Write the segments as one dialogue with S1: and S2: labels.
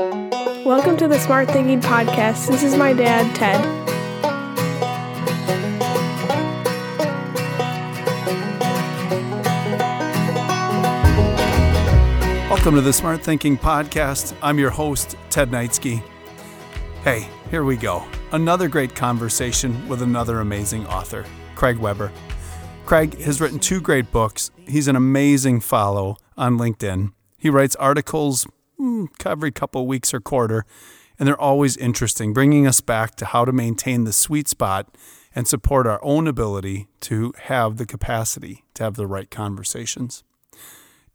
S1: Welcome to the Smart Thinking Podcast. This is my dad, Ted.
S2: Welcome to the Smart Thinking Podcast. I'm your host, Ted Knightsky. Hey, here we go. Another great conversation with another amazing author, Craig Weber. Craig has written two great books. He's an amazing follow on LinkedIn. He writes articles Hmm, every couple weeks or quarter, and they're always interesting, bringing us back to how to maintain the sweet spot and support our own ability to have the capacity to have the right conversations.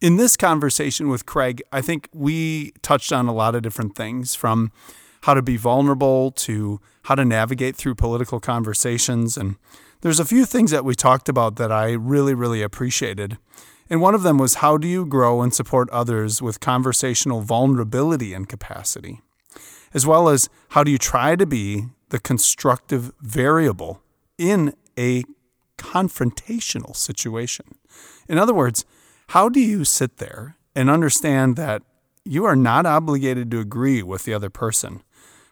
S2: In this conversation with Craig, I think we touched on a lot of different things from how to be vulnerable to how to navigate through political conversations. And there's a few things that we talked about that I really, really appreciated. And one of them was how do you grow and support others with conversational vulnerability and capacity? As well as how do you try to be the constructive variable in a confrontational situation? In other words, how do you sit there and understand that you are not obligated to agree with the other person,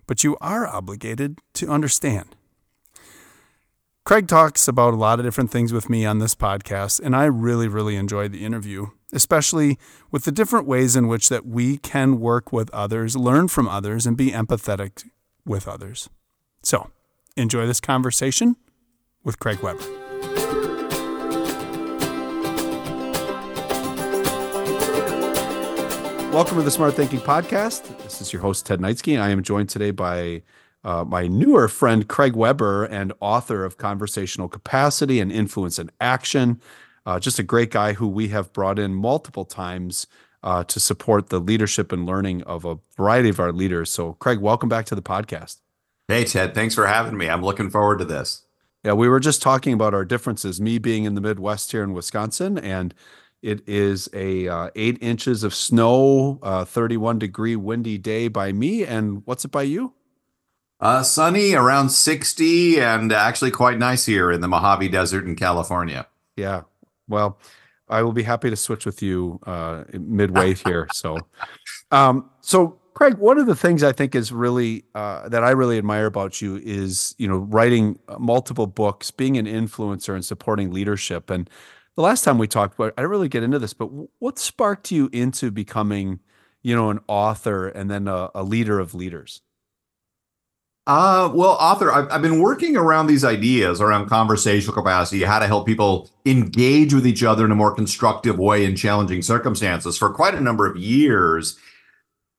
S2: but you are obligated to understand? Craig talks about a lot of different things with me on this podcast, and I really, really enjoyed the interview, especially with the different ways in which that we can work with others, learn from others, and be empathetic with others. So, enjoy this conversation with Craig Weber. Welcome to the Smart Thinking Podcast. This is your host, Ted Knightsky. And I am joined today by uh, my newer friend, Craig Weber, and author of Conversational Capacity and Influence in Action. Uh, just a great guy who we have brought in multiple times uh, to support the leadership and learning of a variety of our leaders. So, Craig, welcome back to the podcast.
S3: Hey, Ted, thanks for having me. I'm looking forward to this.
S2: Yeah, we were just talking about our differences. Me being in the Midwest here in Wisconsin, and it is a uh, eight inches of snow, uh, 31 degree windy day by me. And what's it by you?
S3: Uh, sunny, around 60, and actually quite nice here in the Mojave Desert in California.
S2: Yeah. Well, I will be happy to switch with you uh, midway here. So, um, so Craig, one of the things I think is really uh, that I really admire about you is you know writing multiple books, being an influencer, and supporting leadership. And the last time we talked, about, I didn't really get into this, but what sparked you into becoming, you know, an author and then a, a leader of leaders?
S3: Uh, well, author, I've, I've been working around these ideas around conversational capacity, how to help people engage with each other in a more constructive way in challenging circumstances for quite a number of years.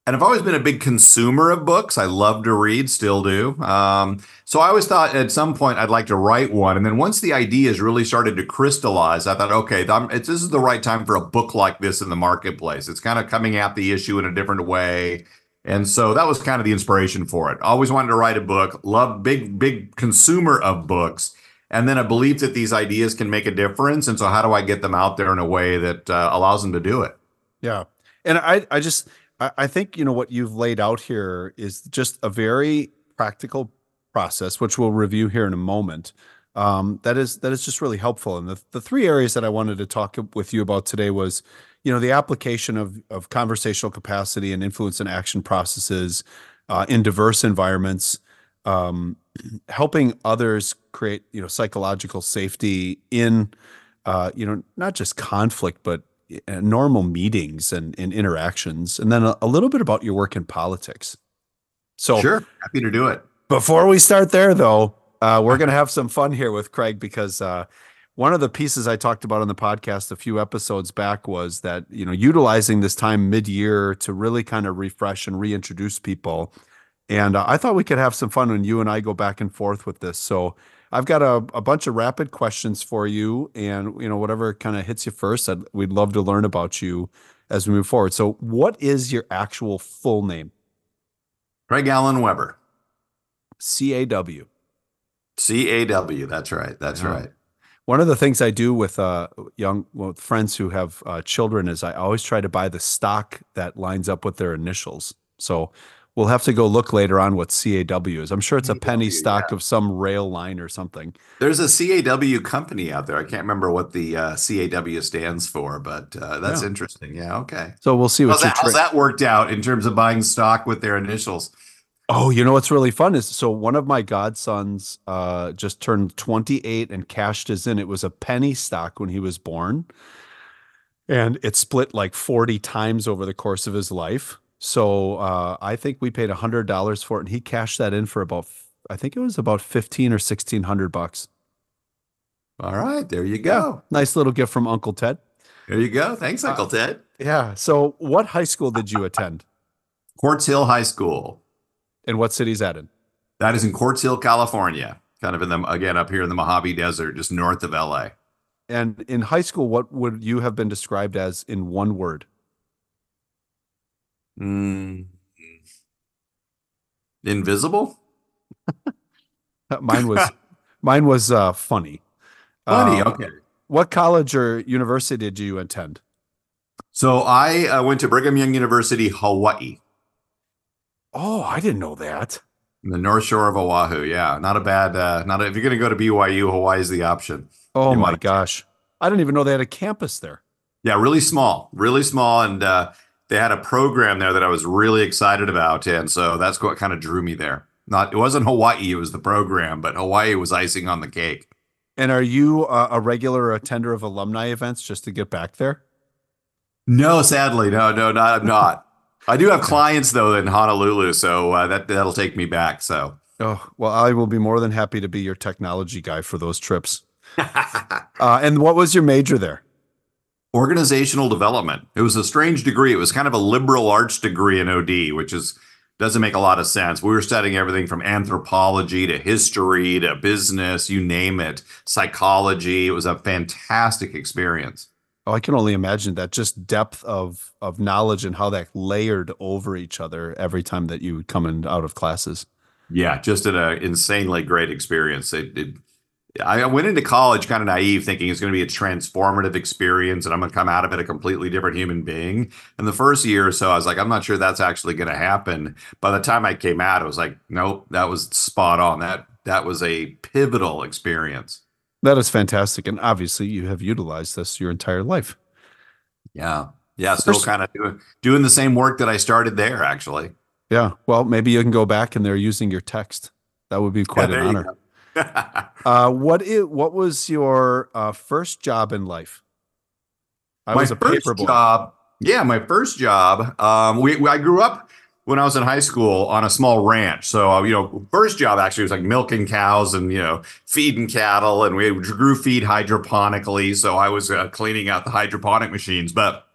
S3: And I've always been a big consumer of books. I love to read, still do. Um, so I always thought at some point I'd like to write one. And then once the ideas really started to crystallize, I thought, okay, this is the right time for a book like this in the marketplace. It's kind of coming at the issue in a different way. And so that was kind of the inspiration for it. Always wanted to write a book, love big, big consumer of books. And then a belief that these ideas can make a difference. And so how do I get them out there in a way that uh, allows them to do it?
S2: Yeah. And I, I just, I think, you know, what you've laid out here is just a very practical process, which we'll review here in a moment. Um, that is that is just really helpful. And the, the three areas that I wanted to talk with you about today was you know the application of of conversational capacity and influence and action processes uh, in diverse environments um, helping others create you know psychological safety in uh, you know not just conflict but uh, normal meetings and, and interactions. And then a, a, little bit about your work in politics.
S3: So sure. Happy to do it.
S2: before we start there though uh, we're going to have some fun here with craig because uh, one of the pieces I talked about on the podcast a few episodes back was that you know utilizing this time mid-year to really kind of refresh and reintroduce people. And uh, I thought we could have some fun when you and I go back and forth with this. So I've got a, a bunch of rapid questions for you, and you know whatever kind of hits you first, I'd, we'd love to learn about you as we move forward. So, what is your actual full name?
S3: Craig Allen Weber.
S2: C A W.
S3: C A W. That's right. That's uh-huh. right.
S2: One of the things I do with uh, young with friends who have uh, children is I always try to buy the stock that lines up with their initials. So, We'll have to go look later on what CAW is. I'm sure it's a penny
S3: CAW,
S2: stock
S3: yeah.
S2: of some rail line or something.
S3: There's a CAW company out there. I can't remember what the uh, CAW stands for, but uh, that's
S2: Yeah.
S3: interesting. Yeah. Okay.
S2: So we'll see what
S3: How's that, how's that worked out in terms of buying stock with their initials?
S2: Oh, you know what's really fun is so one of my godsons uh, just turned 28 and cashed his in. It was a penny stock when he was born, and it split like 40 times over the course of his life. So uh, I think we paid hundred dollars for it, and he cashed that in for about I think it was about 15 or 1600 bucks.
S3: All right. There you go.
S2: Nice little gift from Uncle Ted.
S3: There you go. Thanks,
S2: Uh,
S3: Uncle Ted.
S2: Yeah. So what high school did you attend,
S3: Quartz Hill High School.
S2: And what city's that in?
S3: That is in Quartz Hill, California. Kind of in the again up here in the Mojave Desert, just north of LA.
S2: And in high school, what would you have been described as in one word?
S3: Mm. Invisible?
S2: Mine was mine was uh, funny.
S3: Funny.
S2: Um,
S3: okay.
S2: What college or university did you attend?
S3: So I uh, went to Brigham Young University, Hawaii,
S2: Oh, I didn't know that.
S3: the North Shore of Oahu. Yeah, not a bad. Uh, not a, if you're going to go to BYU, Hawaii is the option.
S2: Oh
S3: You
S2: my
S3: might-
S2: gosh. I didn't even know they had a campus there.
S3: Yeah, really small, really small, and uh, they had a program there that I was really excited about, and so that's what kind of drew me there. Not it wasn't Hawaii, it was the program, but Hawaii was icing on the cake.
S2: And are you uh, a regular attender of alumni events just to get back there?
S3: No, sadly, no, no, not I'm not. I do have clients though in Honolulu, so uh, that that'll take me back. So
S2: Oh, well, I will be more than happy to be your technology guy for those trips. Uh, and what was your major there?
S3: organizational development. It was a strange degree. It was kind of a liberal arts degree in OD, which is doesn't make a lot of sense. We were studying everything from anthropology to history to business, you name it, psychology. It was a fantastic experience.
S2: Oh, I can only imagine that just depth of of knowledge and how that layered over each other every time that you would come in out of classes.
S3: Yeah, just an uh, insanely great experience. It, it, I went into college kind of naive, thinking it's going to be a transformative experience and I'm going to come out of it a completely different human being. And the first year or so, I was like, I'm not sure that's actually going to happen. By the time I came out, it was like, nope, that was spot on. That that was a pivotal experience.
S2: That is fantastic, and obviously you have utilized this your entire life.
S3: Yeah, yeah, still kind of doing doing the same work that I started there. Actually,
S2: Yeah. Well, maybe you can go back and they're using your text. That would be quite
S3: Yeah,
S2: an honor. Uh, what i- what was your uh, first job in life? I
S3: my
S2: was a
S3: first
S2: paper boy.
S3: job. Yeah, my first job. Um, we, we- I grew up when I was in high school on a small ranch. So uh, you know, first job actually was like milking cows and you know feeding cattle, and we grew feed hydroponically. So I was uh, cleaning out the hydroponic machines. But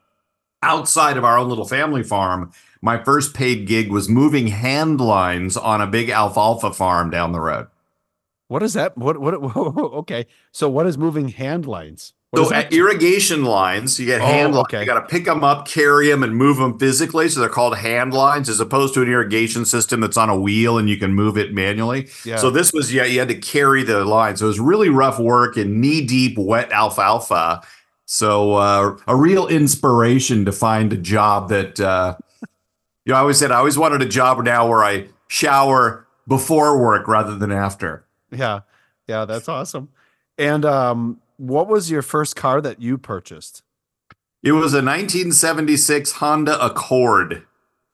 S3: outside of our own little family farm, my first paid gig was moving hand lines on a big alfalfa farm down the road.
S2: What is that? What what? okay. So what is moving hand lines? What
S3: So at irrigation lines, you get
S2: Oh,
S3: hand lines.
S2: okay.
S3: You got to pick them up, carry them, and move them physically. So they're called hand lines, as opposed to an irrigation system that's on a wheel and you can move it manually.
S2: yeah.
S3: So this was yeah, you had to carry the line. So it was really rough work in knee deep wet alfalfa. So uh, a real inspiration to find a job that uh, you know. I always said I always wanted a job now where I shower before work rather than after.
S2: yeah. Yeah. That's awesome. And um, what was your first car that you purchased?
S3: It was a 1976 Honda Accord.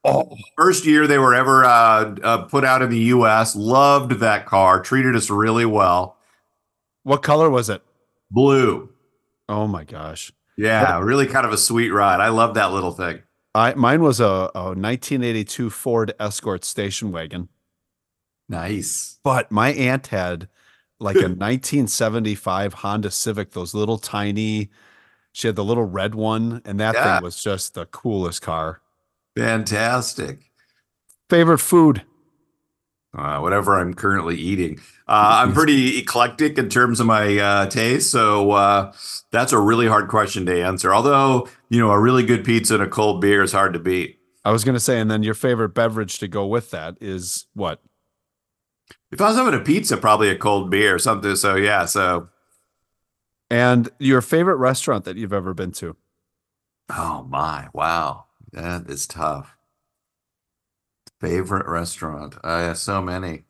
S2: Oh,
S3: First year they were ever uh, uh, put out in the U.S. Loved that car. Treated us really well.
S2: what color was it?
S3: Blue.
S2: Oh my gosh.
S3: Yeah, really kind of a sweet ride. I love that little thing.
S2: I mine was a, a 1982 Ford Escort station wagon.
S3: Nice.
S2: But my aunt had like a 1975 Honda Civic, those little tiny. She had the little red one, and that
S3: Yeah.
S2: thing was just the coolest car.
S3: Fantastic.
S2: Favorite food?
S3: Uh, whatever I'm currently eating. Uh, I'm pretty eclectic in terms of my uh, taste. So uh, that's a really hard question to answer. Although, you know, a really good pizza and a cold beer is hard to beat.
S2: I was going to say, and then your favorite beverage to go with that is what?
S3: If I was having a pizza, probably a cold beer or something. So yeah, so
S2: And your favorite restaurant that you've ever been to?
S3: oh my, wow. That is tough. Favorite restaurant? I have so many.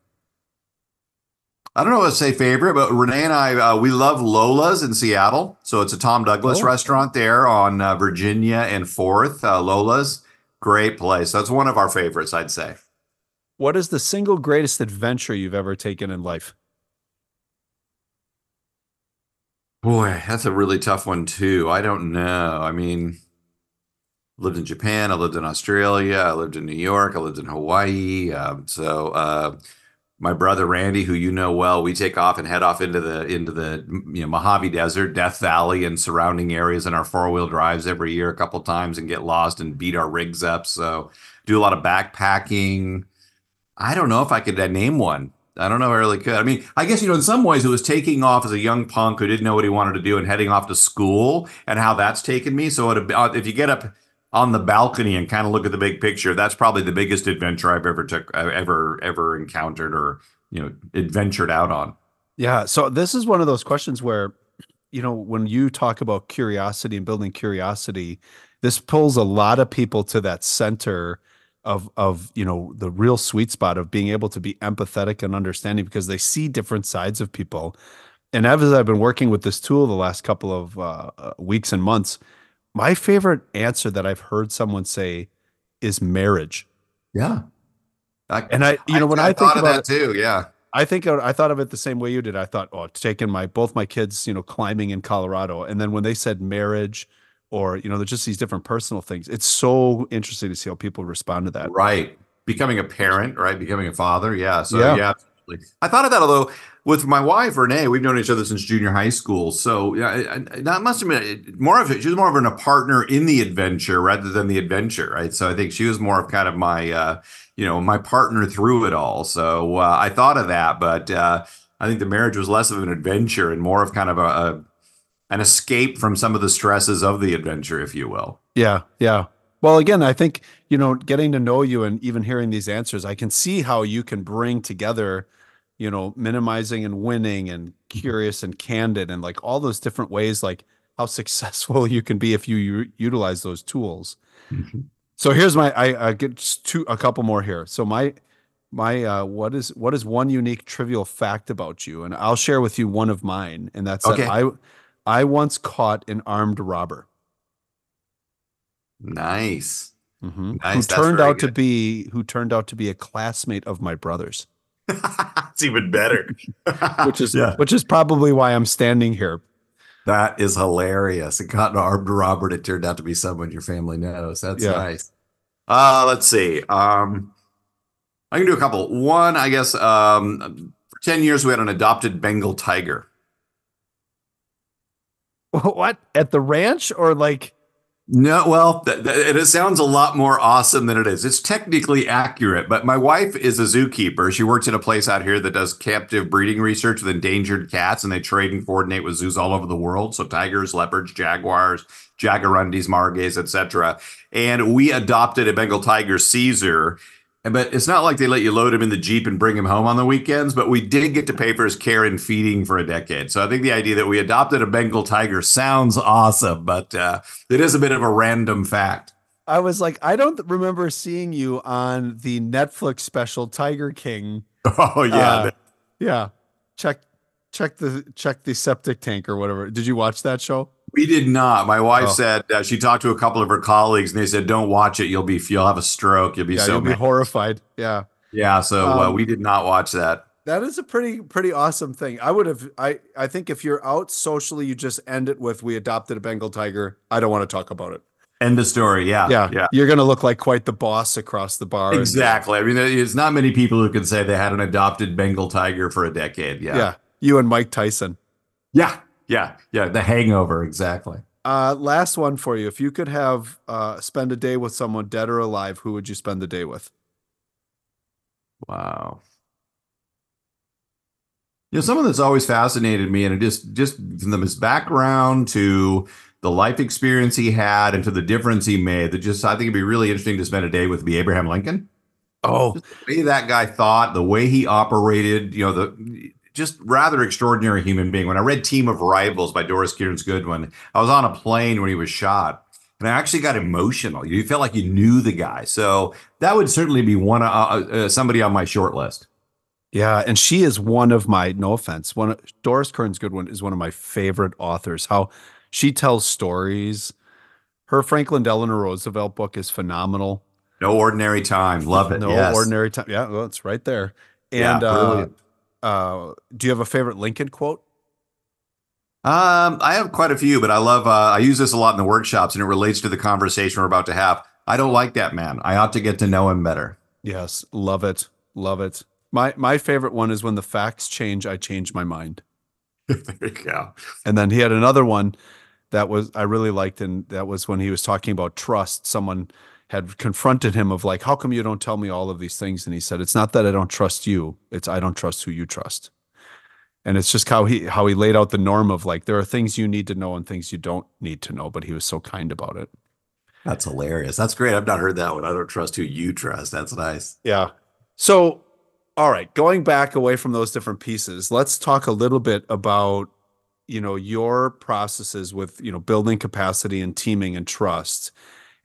S3: I don't know what to say favorite, but Renee and I, uh, we love Lola's in Seattle. So it's a Tom Douglas
S2: Oh.
S3: restaurant there on uh, Virginia and 4th. Uh, Lola's, great place. That's one of our favorites, I'd say.
S2: What is the single greatest adventure you've ever taken in life?
S3: Boy, that's a really tough one too. I don't know. I mean, lived in Japan, I lived in Australia, I lived in New York, I lived in Hawaii. Um, so uh, my brother Randy, who you know well, we take off and head off into the into the you know Mojave Desert, Death Valley, and surrounding areas in our four wheel drives every year a couple times and get lost and beat our rigs up. So do a lot of backpacking. I don't know if I could uh, name one. I don't know if I really could. I mean, I guess, you know, in some ways it was taking off as a young punk who didn't know what he wanted to do and heading off to school and how that's taken me. So it, uh, if you get up on the balcony and kind of look at the big picture, that's probably the biggest adventure I've ever took, I've ever, ever encountered or, you know, adventured out on.
S2: Yeah. So this is one of those questions where, you know, when you talk about curiosity and building curiosity, this pulls a lot of people to that center of of you know the real sweet spot of being able to be empathetic and understanding because they see different sides of people. And as I've been working with this tool the last couple of uh, uh, weeks and months, my favorite answer that I've heard someone say is marriage.
S3: Yeah. I,
S2: And I, you know, when I, think
S3: thought of
S2: about
S3: that too. Yeah.
S2: I think I thought of it the same way you did. I thought, oh, taking my both my kids, you know, climbing in Colorado, and then when they said marriage, or you know, there's just these different personal things. It's so interesting to see how people respond to that.
S3: Right. Becoming a parent, right? Becoming a father. Yeah. So
S2: Yeah.
S3: yeah, absolutely. I thought of that although with my wife Renee, we've known each other since junior high school. So yeah, that must have been more of it. She was more of an, a partner in the adventure rather than the adventure, right? So I think she was more of kind of my, uh, you know, my partner through it all. So uh, I thought of that, but uh, I think the marriage was less of an adventure and more of kind of a, a an escape from some of the stresses of the adventure, if you will.
S2: Yeah, yeah. Well, again, I think you know, getting to know you and even hearing these answers, I can see how you can bring together, you know, minimizing and winning and curious and candid and like all those different ways, like how successful you can be if you u- utilize those tools. So here's my I, I get two a couple more here. So my my uh what is what is one unique trivial fact about you? And I'll share with you one of mine, and that's
S3: Okay.
S2: that I I once caught an armed robber
S3: Nice.
S2: mhm,
S3: Nice,
S2: who
S3: that's
S2: turned out to be who turned out to be a classmate of my brother's,
S3: it's even better.
S2: which is
S3: yeah,
S2: which is probably why I'm standing here.
S3: that is hilarious. And caught an armed robber. It turned out to be someone your family knows. That's
S2: Yeah.
S3: nice. Uh, let's see. Um, I can do a couple. One, I guess. Um, for ten years we had an adopted Bengal tiger.
S2: What at the ranch or like?
S3: No, well, th- th- it sounds a lot more awesome than it is. It's technically accurate, but my wife is a zookeeper. She works at a place out here that does captive breeding research with endangered cats, and they trade and coordinate with zoos all over the world. So tigers, leopards, jaguars, jaguarundis, margays, etc. And we adopted a Bengal tiger, Caesar. But it's not like they let you load him in the Jeep and bring him home on the weekends, but we did get to pay for his care and feeding for a decade. So I think the idea that we adopted a Bengal tiger sounds awesome, but uh, it is a bit of a random fact.
S2: I was like, I don't remember seeing you on the Netflix special Tiger King.
S3: Oh, yeah.
S2: Uh, Yeah, check check the check the septic tank or whatever. Did you watch that show?
S3: We did not. My wife
S2: Oh.
S3: said uh, she talked to a couple of her colleagues and they said, don't watch it. You'll be, you'll have a stroke. You'll be
S2: yeah,
S3: so
S2: you'll be horrified. Yeah.
S3: Yeah. So uh,
S2: Um,
S3: we did not watch that.
S2: That is a pretty pretty awesome thing. I would have I I think if you're out socially, you just end it with we adopted a Bengal tiger. I don't want to talk about it.
S3: End the story. Yeah.
S2: Yeah,
S3: Yeah.
S2: You're gonna look like quite the boss across the bar.
S3: Exactly. I mean, there's not many people who can say they had an adopted Bengal tiger for a decade.
S2: yeah.
S3: Yeah.
S2: You and Mike Tyson.
S3: Yeah. Yeah. Yeah. The hangover. Exactly.
S2: Uh last one for you. If you could have uh spend a day with someone dead or alive, who would you spend the day with?
S3: Wow. You know, someone that's always fascinated me, and it just just from his background to the life experience he had and to the difference he made, that just I think it'd be really interesting to spend a day with be Abraham Lincoln.
S2: Oh,
S3: The way that guy thought, the way he operated, you know, the just rather extraordinary human being. When I read Team of Rivals by Doris Kearns Goodwin, I was on a plane when he was shot. and I actually got emotional. You felt like you knew the guy. So that would certainly be one uh, uh, somebody on my short list.
S2: Yeah, and she is one of my no offense. One Doris Kearns Goodwin is one of my favorite authors. How she tells stories. Her Franklin Delano Roosevelt book is phenomenal.
S3: No ordinary time. Love it.
S2: No
S3: yes.
S2: ordinary time. Yeah, well, it's right there.
S3: Yeah,
S2: And uh,
S3: brilliant.
S2: Uh, do you have a favorite Lincoln quote?
S3: Um, I have quite a few, but I love. Uh, I use this a lot in the workshops, and it relates to the conversation we're about to have. I don't like that man. I ought to get to know him better.
S2: Yes, love it, love it. My my favorite one is when the facts change, I change my mind.
S3: there you go.
S2: And then he had another one that was I really liked, and that was when he was talking about trust. Someone had confronted him of like, "How come you don't tell me all of these things?" And he said, "It's not that I don't trust you; it's I don't trust who you trust." And it's just how he how he laid out the norm of like there are things you need to know and things you don't need to know, but he was so kind about it.
S3: That's hilarious. That's great. I've not heard that one. I don't trust who you trust. That's nice.
S2: Yeah. So, all right, going back away from those different pieces, let's talk a little bit about you know your processes with you know building capacity and teaming and trust.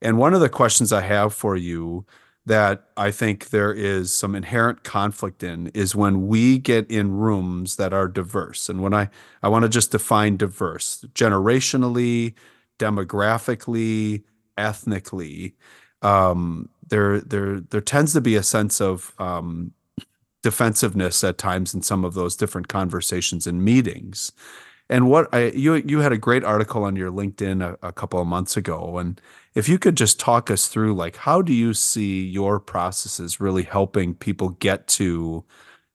S2: And one of the questions I have for you that I think there is some inherent conflict in is when we get in rooms that are diverse. And when I I want to just define diverse generationally, demographically, ethnically, um, there there there tends to be a sense of um, defensiveness at times in some of those different conversations and meetings. And what I you you had a great article on your LinkedIn a, a couple of months ago, and if you could just talk us through like how do you see your processes really helping people get to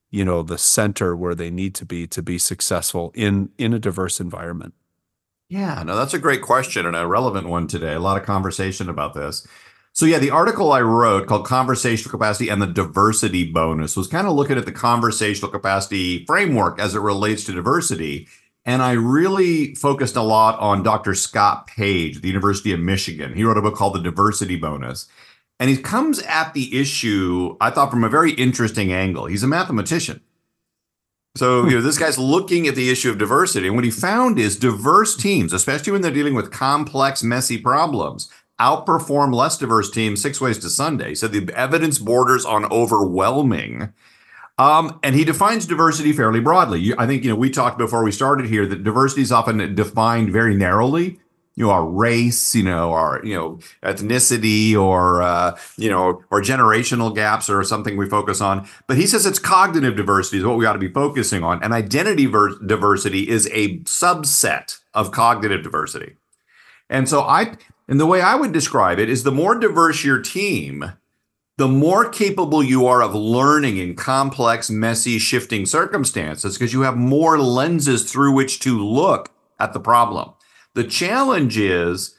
S2: you know the center where they need to be to be successful in in a diverse environment
S3: Yeah, no, that's a great question and a relevant one today. A lot of conversation about this. So, yeah, the article I wrote called Conversational Capacity and the Diversity Bonus was kind of looking at the conversational capacity framework as it relates to diversity. And I really focused a lot on Dr. Scott Page, the University of Michigan. He wrote a book called The Diversity Bonus. And he comes at the issue, I thought, from a very interesting angle. He's a mathematician. So, hmm. you know, this guy's looking at the issue of diversity. And what he found is diverse teams, especially when they're dealing with complex, messy problems, outperform less diverse teams six ways to Sunday. So the evidence borders on overwhelming. Um, and he defines diversity fairly broadly. I think, you know, we talked before we started here that diversity is often defined very narrowly. You know, our race, you know, our, you know, ethnicity or, uh, you know, or generational gaps or something we focus on. But he says it's cognitive diversity is what we ought to be focusing on. And identity ver- diversity is a subset of cognitive diversity. And so I, and the way I would describe it is the more diverse your team, the more capable you are of learning in complex, messy, shifting circumstances because you have more lenses through which to look at the problem. The challenge is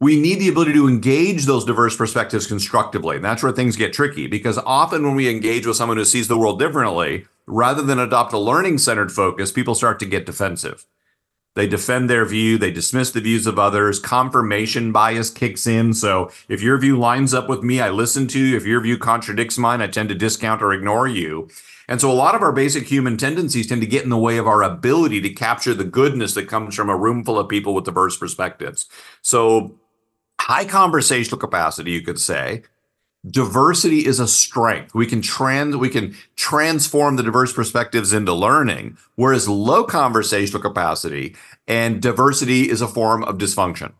S3: we need the ability to engage those diverse perspectives constructively. And that's where things get tricky because often when we engage with someone who sees the world differently, rather than adopt a learning centered focus, people start to get defensive. They defend their view, they dismiss the views of others. Confirmation bias kicks in. So if your view lines up with me, I listen to you. If your view contradicts mine, I tend to discount or ignore you. And so a lot of our basic human tendencies tend to get in the way of our ability to capture the goodness that comes from a room full of people with diverse perspectives. So high conversational capacity, you could say, diversity is a strength. We can trans we can transform the diverse perspectives into learning, whereas low conversational capacity and diversity is a form of dysfunction.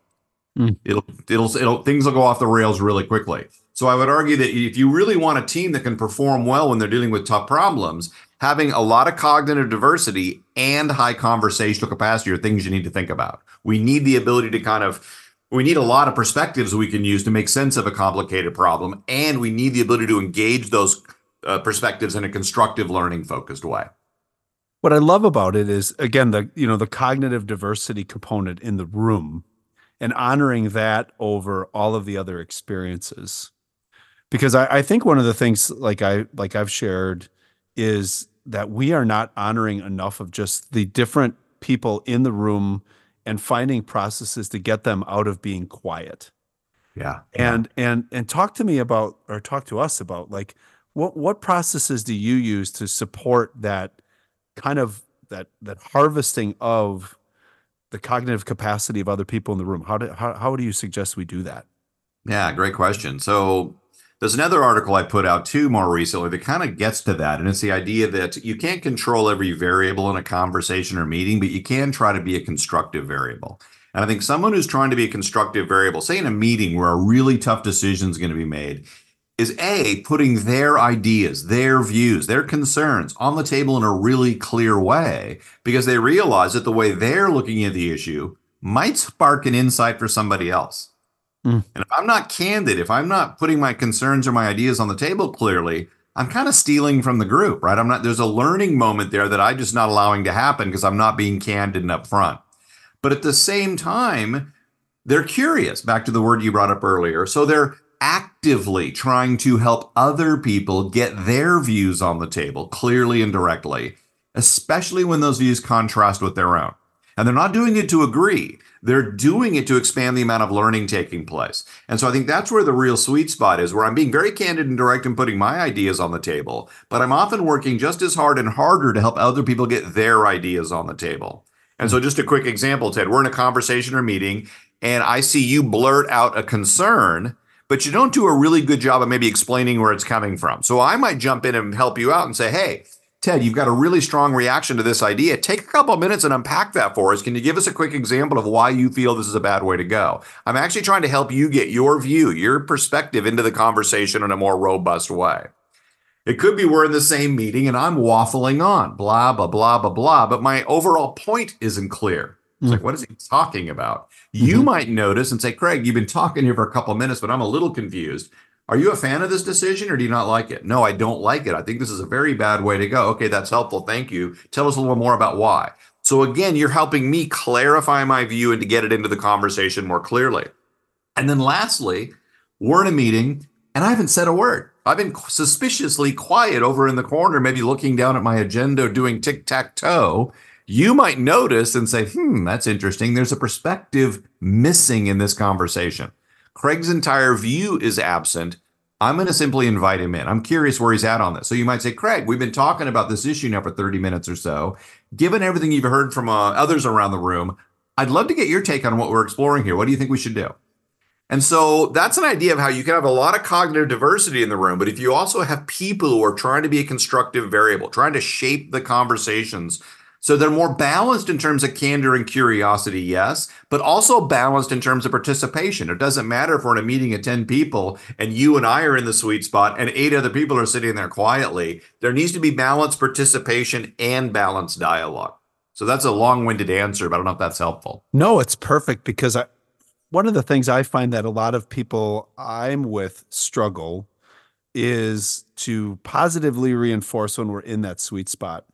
S2: Mm.
S3: It'll it'll it'll things will go off the rails really quickly. So I would argue that if you really want a team that can perform well when they're dealing with tough problems, having a lot of cognitive diversity and high conversational capacity are things you need to think about. We need the ability to kind of we need a lot of perspectives we can use to make sense of a complicated problem and we need the ability to engage those uh, perspectives in a constructive learning focused way.
S2: What i love about it is again the you know the cognitive diversity component in the room and honoring that over all of the other experiences. Because I, I think one of the things like i like i've shared is that we are not honoring enough of just the different people in the room and finding processes to get them out of being quiet
S3: yeah
S2: and and and talk to me about or talk to us about like what what processes do you use to support that kind of that that harvesting of the cognitive capacity of other people in the room? How do how, how do you suggest we do that?
S3: Yeah, great question. So there's another article I put out too more recently that kind of gets to that. And it's the idea that you can't control every variable in a conversation or meeting, but you can try to be a constructive variable. And I think someone who's trying to be a constructive variable, say in a meeting where a really tough decision is going to be made, is A, putting their ideas, their views, their concerns on the table in a really clear way because they realize that the way they're looking at the issue might spark an insight for somebody else. Mm. And if I'm not candid, if I'm not putting my concerns or my ideas on the table clearly, I'm kind of stealing from the group, right? I'm not, there's a learning moment there that I'm just not allowing to happen because I'm not being candid and upfront. But at the same time, they're curious, back to the word you brought up earlier. So they're actively trying to help other people get their views on the table clearly and directly, especially when those views contrast with their own. And they're not doing it to agree. They're doing it to expand the amount of learning taking place. And so I think that's where the real sweet spot is, where I'm being very candid and direct and putting my ideas on the table, but I'm often working just as hard and harder to help other people get their ideas on the table. And so, just a quick example, Ted, we're in a conversation or meeting, and I see you blurt out a concern, but you don't do a really good job of maybe explaining where it's coming from. So, I might jump in and help you out and say, hey, Ted, you've got a really strong reaction to this idea. Take a couple of minutes and unpack that for us. Can you give us a quick example of why you feel this is a bad way to go? I'm actually trying to help you get your view, your perspective into the conversation in a more robust way. It could be we're in the same meeting and I'm waffling on, blah, blah, blah, blah, blah, but my overall point isn't clear. It's mm like, what is he talking about? Mm-hmm. You might notice and say, Craig, you've been talking here for a couple of minutes, but I'm a little confused. Are you a fan of this decision or do you not like it? No, I don't like it. I think this is a very bad way to go. Okay, that's helpful. Thank you. Tell us a little more about why. So, again, you're helping me clarify my view and to get it into the conversation more clearly. And then, lastly, we're in a meeting and I haven't said a word. I've been suspiciously quiet over in the corner, maybe looking down at my agenda, doing tic tac toe. You might notice and say, hmm, that's interesting. There's a perspective missing in this conversation. Craig's entire view is absent. I'm going to simply invite him in. I'm curious where he's at on this. So you might say, Craig, we've been talking about this issue now for 30 minutes or so. Given everything you've heard from uh, others around the room, I'd love to get your take on what we're exploring here. What do you think we should do? And so that's an idea of how you can have a lot of cognitive diversity in the room. But if you also have people who are trying to be a constructive variable, trying to shape the conversations so they're more balanced in terms of candor and curiosity, yes, but also balanced in terms of participation. It doesn't matter if we're in a meeting of 10 people and you and I are in the sweet spot and eight other people are sitting there quietly. There needs to be balanced participation and balanced dialogue. So that's a long winded answer, but I don't know if that's helpful.
S2: No, it's perfect because I, one of the things I find that a lot of people I'm with struggle is to positively reinforce when we're in that sweet spot.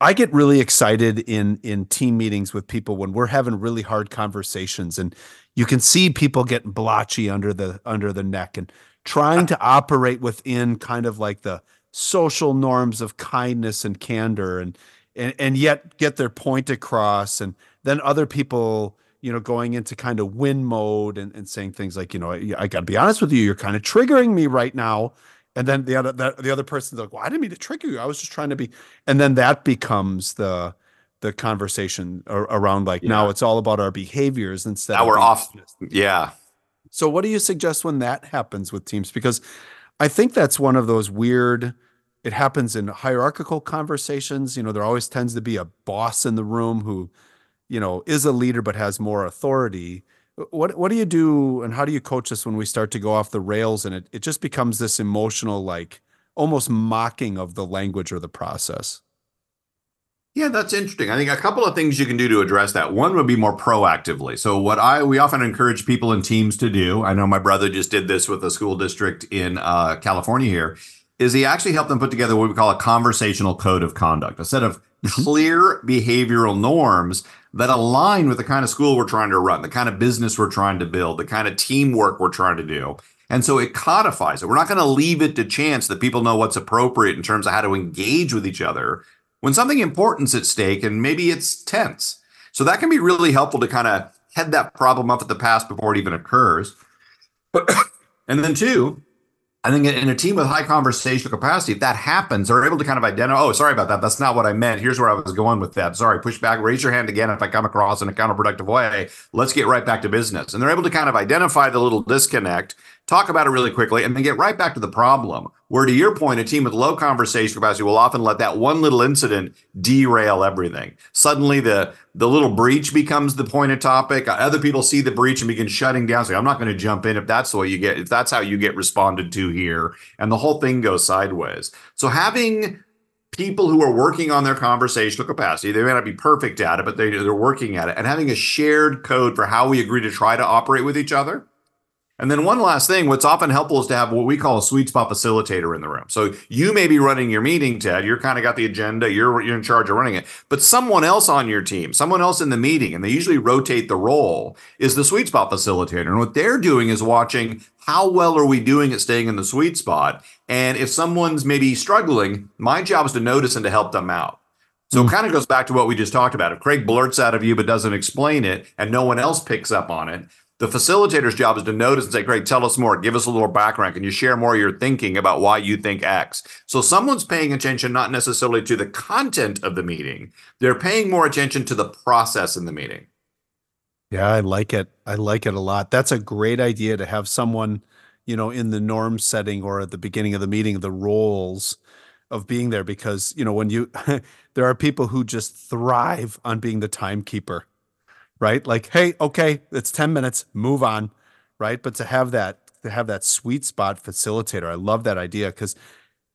S2: I get really excited in in team meetings with people when we're having really hard conversations and you can see people getting blotchy under the under the neck and trying to operate within kind of like the social norms of kindness and candor and and and yet get their point across and then other people you know going into kind of win mode and, and saying things like you know I, I got to be honest with you you're kind of triggering me right now and then the other the, the other person's like, "Well, I didn't mean to trigger you. I was just trying to be." And then that becomes the the conversation around like yeah. now it's all about our behaviors instead.
S3: Now we're off. Yeah.
S2: So what do you suggest when that happens with teams? Because I think that's one of those weird. It happens in hierarchical conversations. You know, there always tends to be a boss in the room who, you know, is a leader but has more authority what what do you do and how do you coach us when we start to go off the rails and it, it just becomes this emotional like almost mocking of the language or the process?
S3: Yeah that's interesting. I think a couple of things you can do to address that. One would be more proactively. So what i we often encourage people and teams to do i know my brother just did this with a school district in uh, california here is he actually helped them put together what we call a conversational code of conduct a set of mm-hmm. clear behavioral norms that align with the kind of school we're trying to run, the kind of business we're trying to build, the kind of teamwork we're trying to do. And so it codifies it. We're not going to leave it to chance that people know what's appropriate in terms of how to engage with each other when something important's at stake and maybe it's tense. So that can be really helpful to kind of head that problem up at the pass before it even occurs. and then two, I think in a team with high conversational capacity, if that happens, they're able to kind of identify, oh, sorry about that. That's not what I meant. Here's where I was going with that. Sorry, push back, raise your hand again if I come across in a counterproductive way. Let's get right back to business. And they're able to kind of identify the little disconnect, talk about it really quickly, and then get right back to the problem. Where to your point, a team with low conversation capacity will often let that one little incident derail everything. Suddenly the the little breach becomes the point of topic. Uh, other people see the breach and begin shutting down. Say, I'm not going to jump in if that's way you get, if that's how you get responded to here. And the whole thing goes sideways. So having people who are working on their conversational capacity, they may not be perfect at it, but they, they're working at it, and having a shared code for how we agree to try to operate with each other and then one last thing, what's often helpful is to have what we call a sweet spot facilitator in the room. So you may be running your meeting, Ted. You're kind of got the agenda. You're you're in charge of running it. But someone else on your team, someone else in the meeting, and they usually rotate the role, is the sweet spot facilitator. And what they're doing is watching how well are we doing at staying in the sweet spot. And if someone's maybe struggling, my job is to notice and to help them out. So it mm. kind of goes back to what we just talked about. If Craig blurts out of you but doesn't explain it and no one else picks up on it, the facilitator's job is to notice and say, Great, tell us more. Give us a little background. Can you share more of your thinking about why you think X? So someone's paying attention not necessarily to the content of the meeting, they're paying more attention to the process in the meeting.
S2: Yeah, I like it. I like it a lot. That's a great idea to have someone, you know, in the norm setting or at the beginning of the meeting, the roles of being there because, you know, when you, there are people who just thrive on being the timekeeper right? Like, hey, okay, it's 10 minutes, move on, right? But to have that, to have that sweet spot facilitator, I love that idea because,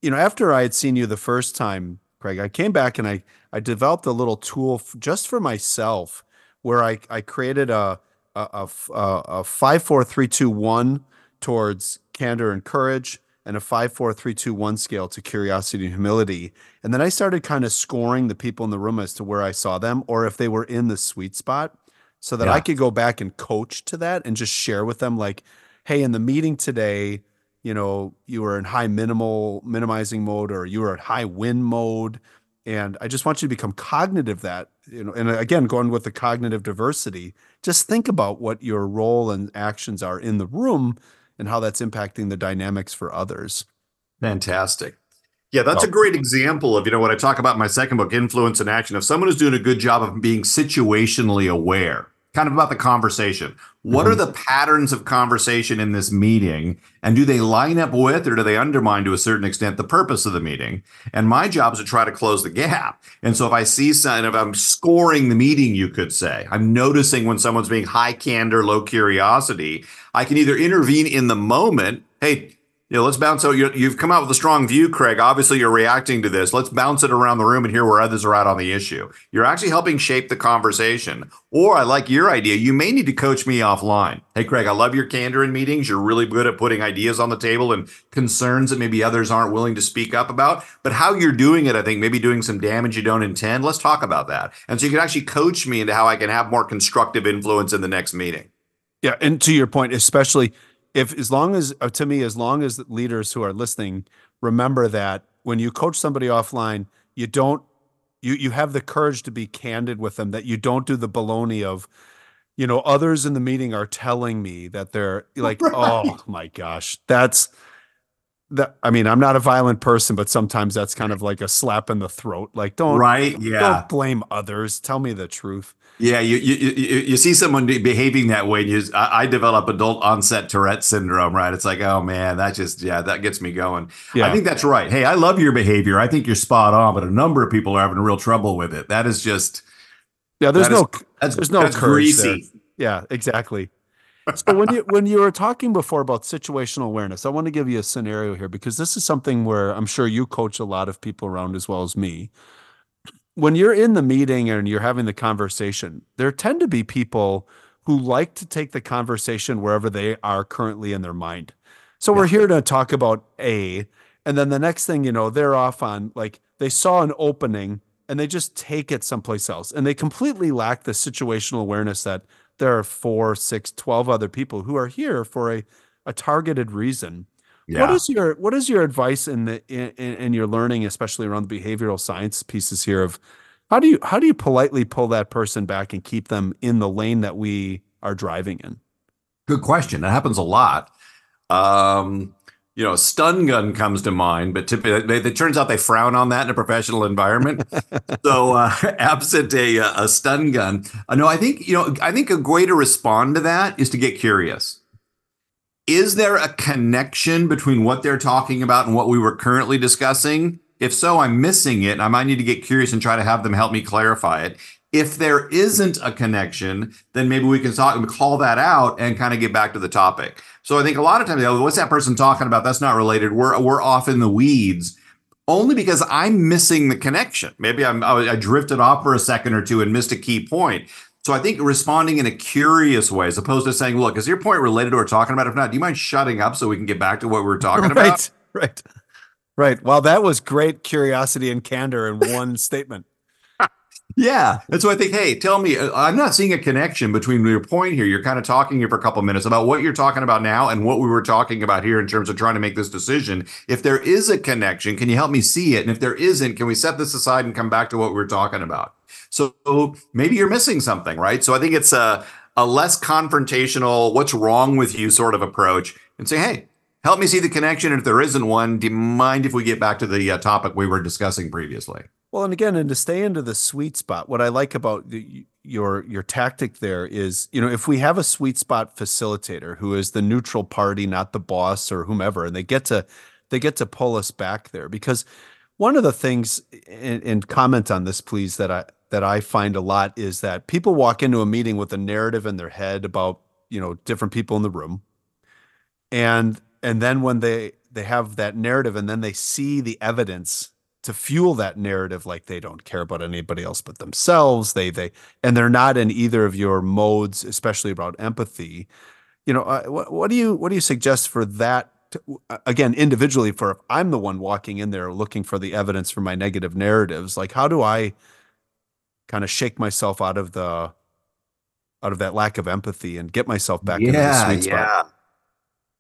S2: you know, after I had seen you the first time, Craig, I came back and I I developed a little tool f- just for myself where I I created a a, a, a five four three two one towards candor and courage and a five four three two one scale to curiosity and humility and then i started kind of scoring the people in the room as to where i saw them or if they were in the sweet spot so that yeah. I could go back and coach to that and just share with them like, hey, in the meeting today, you know, you were in high minimal minimizing mode or you were at high win mode. And I just want you to become cognitive that, you know, and again, going with the cognitive diversity, just think about what your role and actions are in the room and how that's impacting the dynamics for others.
S3: Fantastic. Yeah, that's a great example of, you know, what I talk about in my second book, Influence in Action, of someone who's doing a good job of being situationally aware kind of about the conversation. What mm-hmm. are the patterns of conversation in this meeting? And do they line up with or do they undermine to a certain extent the purpose of the meeting? And my job is to try to close the gap. And so if I see something, if I'm scoring the meeting, you could say, I'm noticing when someone's being high candor, low curiosity, I can either intervene in the moment. Hey, know, let's bounce out. You, have come out with a strong view, Craig. Obviously, you're reacting to this. Let's bounce it around the room and hear where others are at on the issue. You're actually helping shape the conversation. Or I like your idea. You may need to coach me offline. Hey, Craig, I love your candor in meetings. You're really good at putting ideas on the table and concerns that maybe others aren't willing to speak up about. But how you're doing it, I think, maybe doing some damage you don't intend. Let's talk about that. And so you can actually coach me into how I can have more constructive influence in the next meeting.
S2: Yeah. And to your point, especially if as long as uh, to me as long as leaders who are listening remember that when you coach somebody offline you don't you you have the courage to be candid with them that you don't do the baloney of you know others in the meeting are telling me that they're like right. oh my gosh that's that I mean, I'm not a violent person, but sometimes that's kind of like a slap in the throat. Like, don't
S3: right, yeah,
S2: don't blame others. Tell me the truth.
S3: Yeah, you you you, you see someone behaving that way. and You, I, I, develop adult onset Tourette syndrome. Right? It's like, oh man, that just yeah, that gets me going. Yeah. I think that's right. Hey, I love your behavior. I think you're spot on, but a number of people are having real trouble with it. That is just
S2: yeah. There's no is, that's, there's no that's greasy. There. Yeah, exactly. So when you when you were talking before about situational awareness, I want to give you a scenario here because this is something where I'm sure you coach a lot of people around as well as me when you're in the meeting and you're having the conversation, there tend to be people who like to take the conversation wherever they are currently in their mind. So we're here to talk about A, and then the next thing you know, they're off on like they saw an opening and they just take it someplace else. And they completely lack the situational awareness that there are four, six, 12 other people who are here for a, a targeted reason. Yeah. What is your what is your advice in the in, in your learning, especially around the behavioral science pieces here of how do you how do you politely pull that person back and keep them in the lane that we are driving in?
S3: Good question. That happens a lot. Um, you know, stun gun comes to mind, but typically it turns out they frown on that in a professional environment. so, uh, absent a, a stun gun, uh, no, I think you know, I think a way to respond to that is to get curious. Is there a connection between what they're talking about and what we were currently discussing? If so, I'm missing it. I might need to get curious and try to have them help me clarify it. If there isn't a connection, then maybe we can talk, and call that out and kind of get back to the topic. So I think a lot of times, what's that person talking about? That's not related. We're we're off in the weeds only because I'm missing the connection. Maybe I'm I drifted off for a second or two and missed a key point. So I think responding in a curious way, as opposed to saying, "Look, is your point related to what we're talking about? If not, do you mind shutting up so we can get back to what we are talking
S2: right,
S3: about?"
S2: Right, right. Well, that was great curiosity and candor in one statement.
S3: Yeah. And so I think, hey, tell me, uh, I'm not seeing a connection between your point here. You're kind of talking here for a couple minutes about what you're talking about now and what we were talking about here in terms of trying to make this decision. If there is a connection, can you help me see it? And if there isn't, can we set this aside and come back to what we we're talking about? So maybe you're missing something, right? So I think it's a, a less confrontational, what's wrong with you sort of approach and say, hey, help me see the connection. And if there isn't one, do you mind if we get back to the uh, topic we were discussing previously?
S2: Well, and again, and to stay into the sweet spot, what I like about the, your your tactic there is, you know, if we have a sweet spot facilitator who is the neutral party, not the boss or whomever, and they get to they get to pull us back there. Because one of the things and, and comment on this, please, that I that I find a lot is that people walk into a meeting with a narrative in their head about you know different people in the room, and and then when they they have that narrative and then they see the evidence to fuel that narrative like they don't care about anybody else but themselves. They they and they're not in either of your modes especially about empathy. You know uh, what, what do you what do you suggest for that to, again individually for if i'm the one walking in there looking for the evidence for my negative narratives like how do i kind of shake myself out of the out of that lack of empathy and get myself back yeah, into the sweet spot? yeah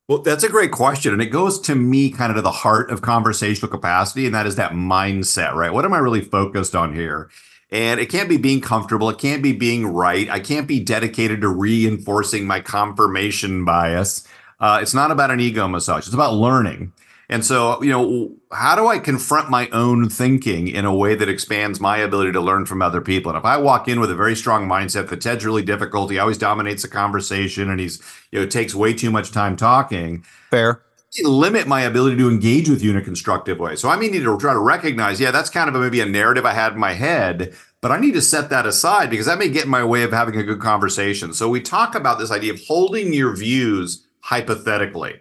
S3: well, that's a great question. And it goes to me kind of to the heart of conversational capacity, and that is that mindset, right? What am I really focused on here? And it can't be being comfortable. It can't be being right. I can't be dedicated to reinforcing my confirmation bias. Uh, it's not about an ego massage, it's about learning. And so, you know, how do I confront my own thinking in a way that expands my ability to learn from other people? And if I walk in with a very strong mindset that Ted's really difficult, he always dominates the conversation and he's, you know, takes way too much time talking.
S2: Fair.
S3: Limit my ability to engage with you in a constructive way. So I may need to try to recognize, yeah, that's kind of a, maybe a narrative I had in my head, but I need to set that aside because that may get in my way of having a good conversation. So we talk about this idea of holding your views hypothetically.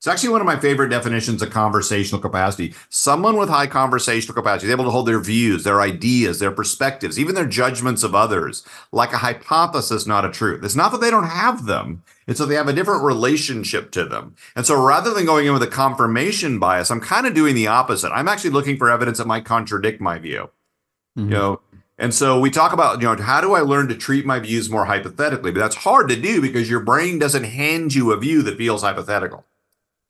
S3: It's actually one of my favorite definitions of conversational capacity. Someone with high conversational capacity is able to hold their views, their ideas, their perspectives, even their judgments of others, like a hypothesis, not a truth. It's not that they don't have them, And so they have a different relationship to them. And so rather than going in with a confirmation bias, I'm kind of doing the opposite. I'm actually looking for evidence that might contradict my view. Mm-hmm. You know, and so we talk about, you know, how do I learn to treat my views more hypothetically? But that's hard to do because your brain doesn't hand you a view that feels hypothetical.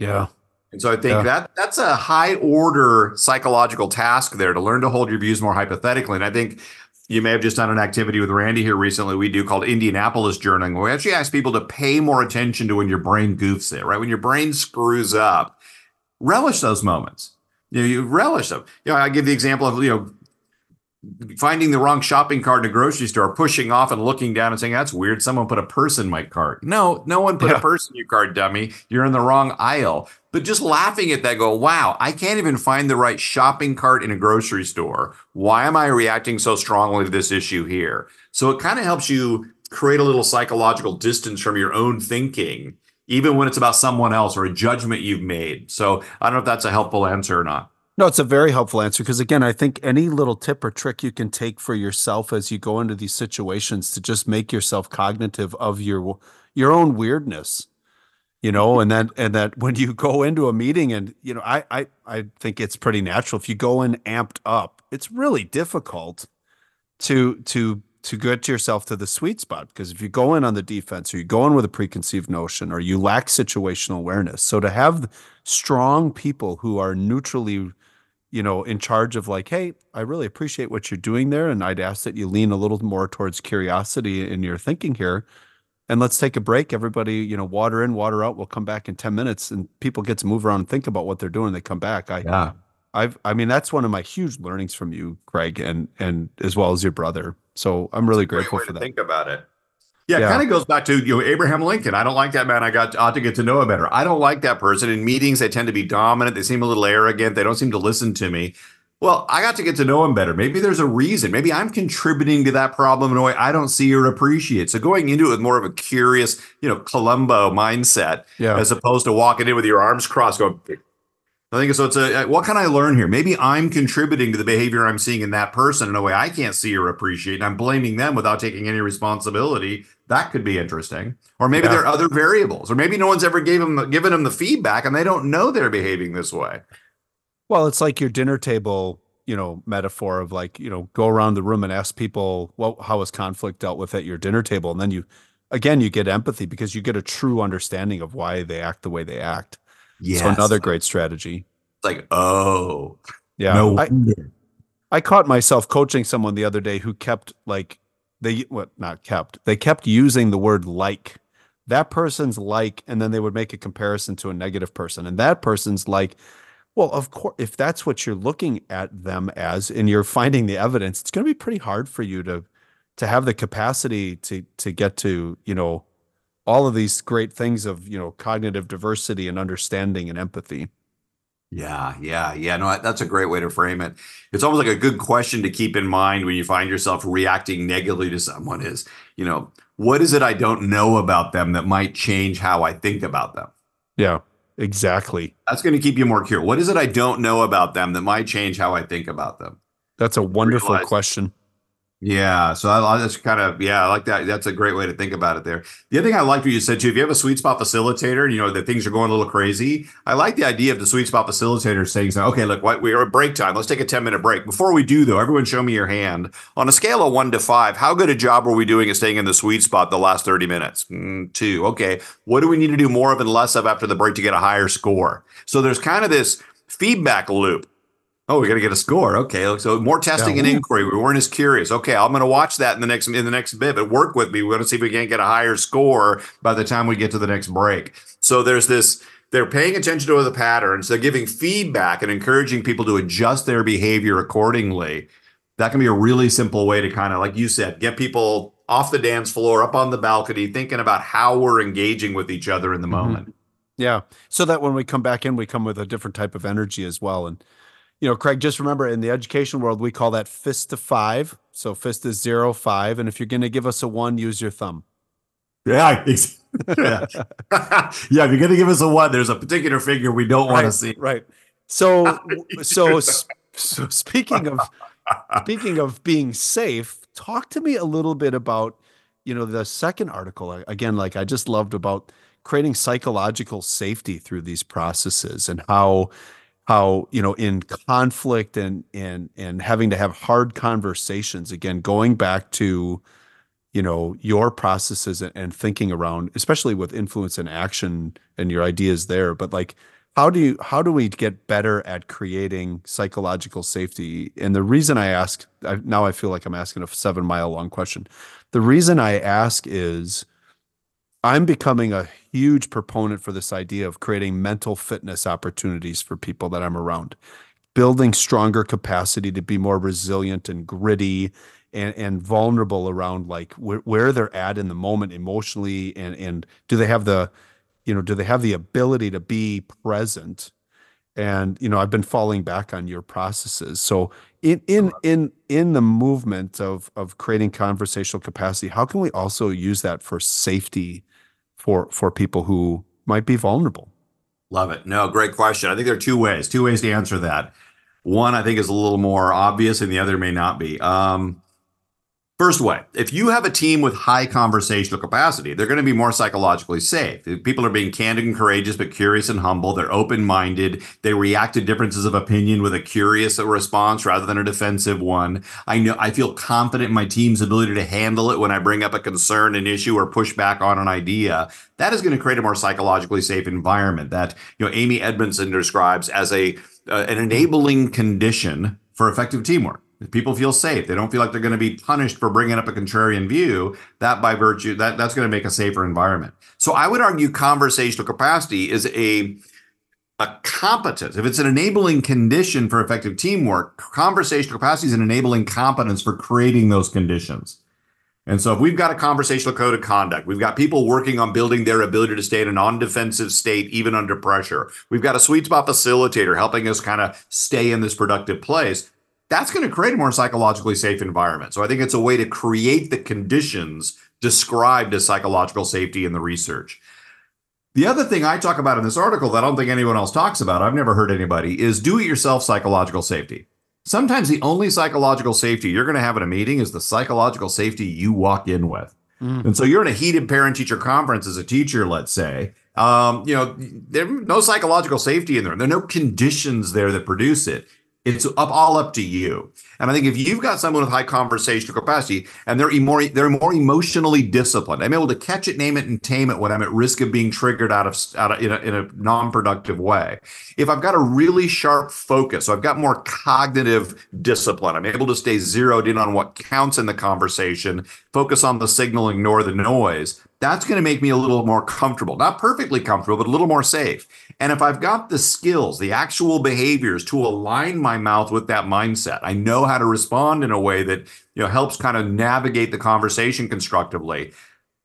S2: Yeah.
S3: And so I think yeah. that that's a high order psychological task there to learn to hold your views more hypothetically. And I think you may have just done an activity with Randy here recently we do called Indianapolis journaling, where we actually ask people to pay more attention to when your brain goofs it, right? When your brain screws up, relish those moments. You know, you relish them. You know, I give the example of, you know, finding the wrong shopping cart in a grocery store, pushing off and looking down and saying, That's weird. Someone put a purse in my cart. No, no one put yeah. a purse in your cart, dummy. You're in the wrong aisle. But just laughing at that, go, Wow, I can't even find the right shopping cart in a grocery store. Why am I reacting so strongly to this issue here? So it kind of helps you create a little psychological distance from your own thinking, even when it's about someone else or a judgment you've made. So I don't know if that's a helpful answer or not.
S2: No, it's a very helpful answer because again, I think any little tip or trick you can take for yourself as you go into these situations to just make yourself cognitive of your your own weirdness, you know, and that and that when you go into a meeting and you know, I I I think it's pretty natural. If you go in amped up, it's really difficult to to to get yourself to the sweet spot because if you go in on the defense or you go in with a preconceived notion or you lack situational awareness. So to have strong people who are neutrally you know, in charge of like, hey, I really appreciate what you're doing there. And I'd ask that you lean a little more towards curiosity in your thinking here. and let's take a break. Everybody, you know, water in, water out. We'll come back in 10 minutes and people get to move around and think about what they're doing. They come back. I,
S3: Yeah.
S2: I've, I mean, that's one of my huge learnings from you, Craig, and, and as well as your brother. So I'm really grateful for that.
S3: Think about it. Yeah, it
S2: Yeah.
S3: kind of goes back to you know Abraham Lincoln. I don't like that man. I got ought to get to know him better. I don't like that person. In meetings, they tend to be dominant. They seem a little arrogant. They don't seem to listen to me. Well, I got to get to know him better. Maybe there's a reason. Maybe I'm contributing to that problem in a way I don't see or appreciate. So going into it with more of a curious, you know, Columbo mindset,
S2: Yeah.
S3: as opposed to walking in with your arms crossed, going. I think so. It's a uh, what can I learn here? Maybe I'm contributing to the behavior I'm seeing in that person in a way I can't see or appreciate, and I'm blaming them without taking any responsibility. That could be interesting. Or maybe
S2: Yeah.
S3: there are other variables, or maybe no one's ever gave them given them the feedback, and they don't know they're behaving this way.
S2: Well, it's like your dinner table, you know, metaphor of like, you know, go around the room and ask people, well, how is conflict dealt with at your dinner table? And then you, again, you get empathy because you get a true understanding of why they act the way they act.
S3: Yes.
S2: So another great strategy.
S3: It's like, oh,
S2: Yeah.
S3: no
S2: I. I caught myself coaching someone the other day who kept like they what not kept they kept using the word like. That person's like and then they would make a comparison to a negative person. And that person's like well of course if that's what you're looking at them as and you're finding the evidence it's going to be pretty hard for you to to have the capacity to to get to you know all of these great things of you know cognitive diversity and understanding and empathy
S3: Yeah, yeah, yeah. No, that's a great way to frame it. It's almost like a good question to keep in mind when you find yourself reacting negatively to someone is, you know, what is it I don't know about them that might change how I think about them?
S2: yeah exactly
S3: That's going to keep you more curious. What is it I don't know about them that might change how I think about them?
S2: that's a wonderful
S3: Realize-
S2: question
S3: Yeah, so I, I kind of yeah, I like that. That's a great way to think about it. There. The other thing I like what you said too. If you have a sweet spot facilitator, you know that things are going a little crazy. I like the idea of the sweet spot facilitator saying, "Okay, look, what, we are at break time. Let's take a ten minute break." Before we do, though, everyone show me your hand on a scale of one to five. How good a job are we doing at staying in the sweet spot the last thirty minutes? Mm, two. Okay, what do we need to do more of and less of after the break to get a higher score? So there's kind of this feedback loop. Oh, we got to get a score. Okay, so more testing
S2: Yeah.
S3: and inquiry. We weren't as curious. Okay, I'm going to watch that in the next in the next bit, but work with me. We're going to see if we can't get a higher score by the time we get to the next break. So there's this. They're paying attention to the patterns. They're giving feedback and encouraging people to adjust their behavior accordingly. That can be a really simple way to kind of, like you said, get people off the dance floor, up on the balcony, thinking about how we're engaging with each other in the
S2: Mhm.
S3: moment.
S2: Yeah. So that when we come back in, we come with a different type of energy as well. And, you know, Craig, just remember in the education world, we call that fist to five. So fist is zero, five. And if you're going to give us a one, use your thumb.
S3: Yeah. yeah. yeah. If you're going to give us a one, there's a particular figure we don't want to see.
S2: Right. So, so, so speaking of, speaking of being safe, talk to me a little bit about, you know, the second article again, like I just loved about creating psychological safety through these processes and how, how, you know, in conflict and, and, and having to have hard conversations, again, going back to, you know, your processes and, and thinking around, especially with Influence in Action and your ideas there, but like, how do you how do we get better at creating psychological safety? And the reason i ask I, now i feel like i'm asking a seven mile long question. The reason i ask is i'm becoming a huge proponent for this idea of creating mental fitness opportunities for people that i'm around. Building stronger capacity to be more resilient and gritty and, and vulnerable around like where, where they're at in the moment emotionally and and do they have the you know do they have the ability to be present? And you know i've been falling back on your processes. So in in in in the movement of of creating conversational capacity how can we also use that for safety for for people who might be vulnerable
S3: Love it. No, great question. I think there are two ways, two ways to answer that. One, I think, is a little more obvious, and the other may not be. Um, first way, if you have a team with high conversational capacity, they're going to be more psychologically safe. People are being candid and courageous, but curious and humble. They're open minded. They react to differences of opinion with a curious response rather than a defensive one. I know I feel confident in my team's ability to handle it when I bring up a concern, an issue, or push back on an idea that is going to create a more psychologically safe environment that you know Amy Edmondson describes as a uh, an enabling condition for effective teamwork. People feel safe, they don't feel like they're going to be punished for bringing up a contrarian view. That by virtue that that's going to make a safer environment. So I would argue conversational capacity is a a competence. If it's an enabling condition for effective teamwork, conversational capacity is an enabling competence for creating those conditions. And so if we've got a conversational code of conduct, we've got people working on building their ability to stay in a non-defensive state even under pressure. We've got a sweet spot facilitator helping us kind of stay in this productive place. That's going to create a more psychologically safe environment. So I think it's a way to create the conditions described as psychological safety in the research. The other thing I talk about in this article that I don't think anyone else talks about, I've never heard anybody, is do it yourself psychological safety. Sometimes the only psychological safety you're going to have at a meeting is the psychological safety you walk in with. Mm. And so you're in a heated parent teacher conference as a teacher, let's say. Um, you know, there's no psychological safety in there. There are no conditions there that produce it. It's up all up to you. And I think if you've got someone with high conversational capacity and they're more they're more emotionally disciplined, I'm able to catch it, name it, and tame it when I'm at risk of being triggered out of, out of in, a, in a non-productive way. If I've got a really sharp focus, so I've got more cognitive discipline, I'm able to stay zeroed in on what counts in the conversation, focus on the signal, ignore the noise that's going to make me a little more comfortable. Not perfectly comfortable, but a little more safe. And if I've got the skills, the actual behaviors to align my mouth with that mindset, I know how to respond in a way that, you know, helps kind of navigate the conversation constructively.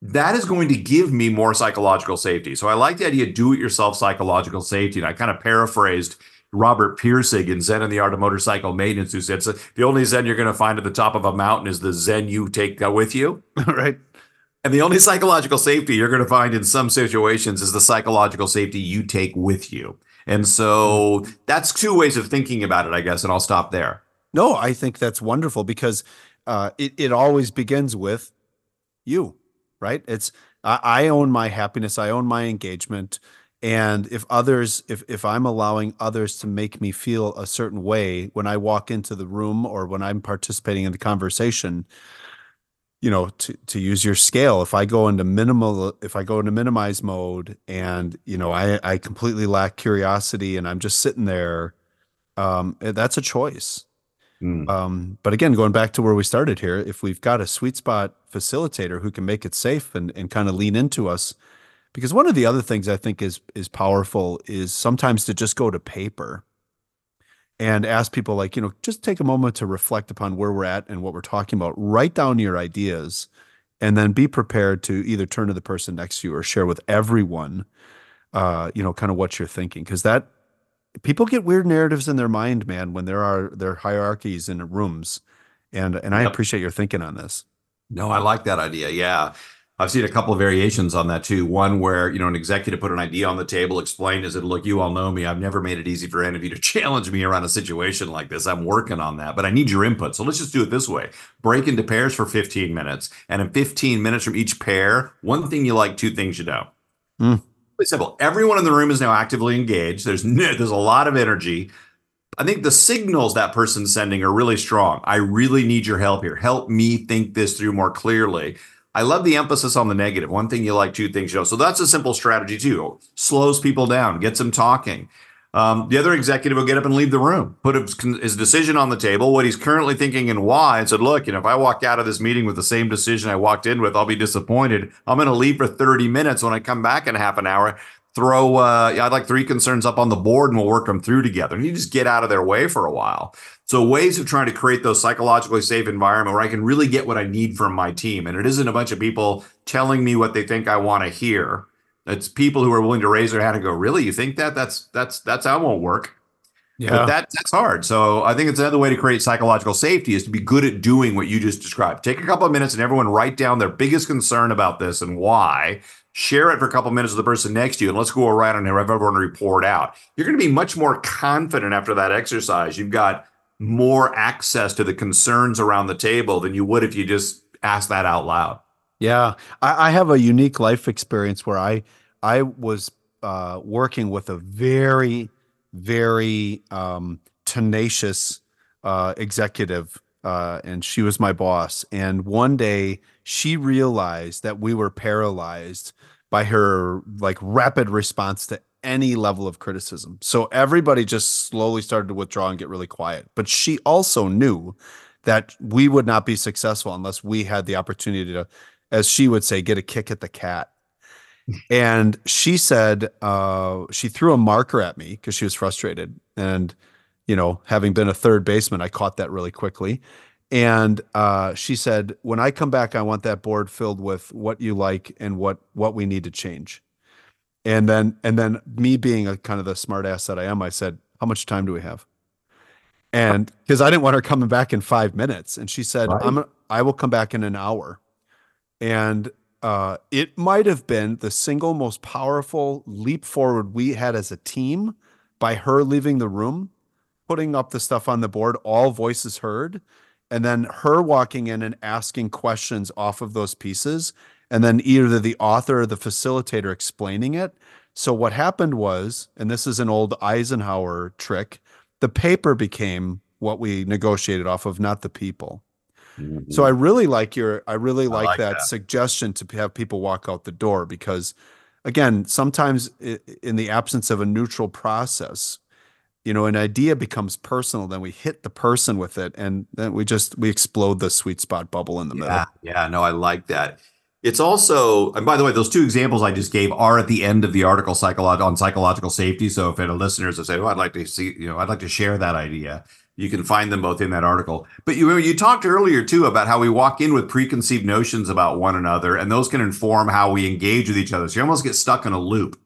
S3: That is going to give me more psychological safety. So I like the idea do it yourself psychological safety. And I kind of paraphrased Robert Pirsig in Zen and the Art of Motorcycle Maintenance, who said, so the only Zen you're going to find at the top of a mountain is the Zen you take uh, with you.
S2: right.
S3: And the only psychological safety you're going to find in some situations is the psychological safety you take with you. And so that's two ways of thinking about it, I guess. And I'll stop there.
S2: No, I think that's wonderful because uh, it, it always begins with you, right? It's I, I own my happiness, I own my engagement. And if others, if if I'm allowing others to make me feel a certain way when I walk into the room or when I'm participating in the conversation, you know to to use your scale. If i go into minimal if i go into minimize mode and you know i i completely lack curiosity and i'm just sitting there um eh, that's a choice. Mm. um but again going back to where we started here if we've got a sweet spot facilitator who can make it safe and and kind of lean into us because one of the other things i think is is powerful is sometimes to just go to paper and ask people like you know just take a moment to reflect upon where we're at and what we're talking about. Write down your ideas and then be prepared to either turn to the person next to you or share with everyone uh you know kind of what you're thinking. Because that people get weird narratives in their mind man when there are there hierarchies in rooms. And and i yep. appreciate your thinking on this.
S3: No i like that idea. Yeah I've seen a couple of variations on that too. One where, you know, an executive put an idea on the table, explained as it, look, you all know me. I've never made it easy for any of you to challenge me around a situation like this. I'm working on that, but I need your input. So let's just do it this way. Break into pairs for 15 minutes. And in 15 minutes from each pair, one thing you like, two things you know. Mm. Really simple. Everyone in the room is now actively engaged. There's there's a lot of energy. I think the signals that person's sending are really strong. I really need your help here. Help me think this through more clearly. I love the emphasis on the negative. One thing you like, two things you know. So that's a simple strategy too. Slows people down, gets them talking. Um, the other executive will get up and leave the room, put his decision on the table, what he's currently thinking and why, and said, "Look, you know, if I walk out of this meeting with the same decision I walked in with, I'll be disappointed. I'm going to leave for 30 minutes. When I come back in half an hour, throw uh, I'd like three concerns up on the board and we'll work them through together. And you just get out of their way for a while. So ways of trying to create those psychologically safe environment where I can really get what I need from my team. And it isn't a bunch of people telling me what they think I want to hear. It's people who are willing to raise their hand and go, really? You think that? That's that's that's that won't work. Yeah. But that that's hard. So I think it's another way to create psychological safety is to be good at doing what you just described. Take a couple of minutes and everyone write down their biggest concern about this and why share it for a couple of minutes with the person next to you, and let's go around and have everyone report out. You're going to be much more confident after that exercise. You've got more access to the concerns around the table than you would if you just ask that out loud.
S2: Yeah, I, I have a unique life experience where I I was uh, working with a very very um, tenacious uh, executive, uh, and she was my boss. And one day she realized that we were paralyzed by her like rapid response to any level of criticism. So everybody just slowly started to withdraw and get really quiet. But she also knew that we would not be successful unless we had the opportunity to, as she would say, get a kick at the cat. and she said uh, she threw a marker at me because she was frustrated. And, you know, having been a third baseman, I caught that really quickly. And uh, she said, "When I come back, I want that board filled with what you like and what what we need to change." And then and then me being a kind of the smart ass that I am, I said, "How much time do we have?" And because I didn't want her coming back in five minutes, and she said,
S3: Right.
S2: "I'm I will come back in an hour." And uh, it might have been the single most powerful leap forward we had as a team by her leaving the room, putting up the stuff on the board, all voices heard, and then her walking in and asking questions off of those pieces, and then either the author or the facilitator explaining it. So what happened was, and this is an old Eisenhower trick, the paper became what we negotiated off of, not the people. So I mm-hmm. really like your I really like,
S3: like
S2: that,
S3: that.
S2: suggestion to have people walk out the door because again, sometimes in the absence of a neutral process, you know, an idea becomes personal, then we hit the person with it and then we just we explode the sweet spot bubble in the middle.
S3: Yeah, yeah, no, I like that. It's also, and by the way, those two examples I just gave are at the end of the article on psychological safety. So if any listeners have said, "Oh, I'd like to see," you know, I'd like to share that idea, you can find them both in that article. But you you talked earlier too about how we walk in with preconceived notions about one another, and those can inform how we engage with each other. So you almost get stuck in a loop.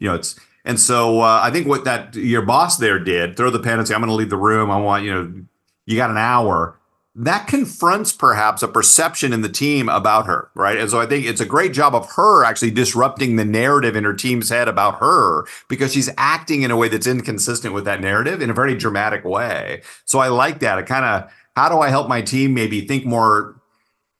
S3: You know, it's and so uh, I think what that your boss there did, throw the pen and say, "I'm going to leave the room. I want you know, you got an hour." That confronts perhaps a perception in the team about her, right? And so I think it's a great job of her actually disrupting the narrative in her team's head about her because she's acting in a way that's inconsistent with that narrative in a very dramatic way. So I like that. It kind of, how do I help my team maybe think more?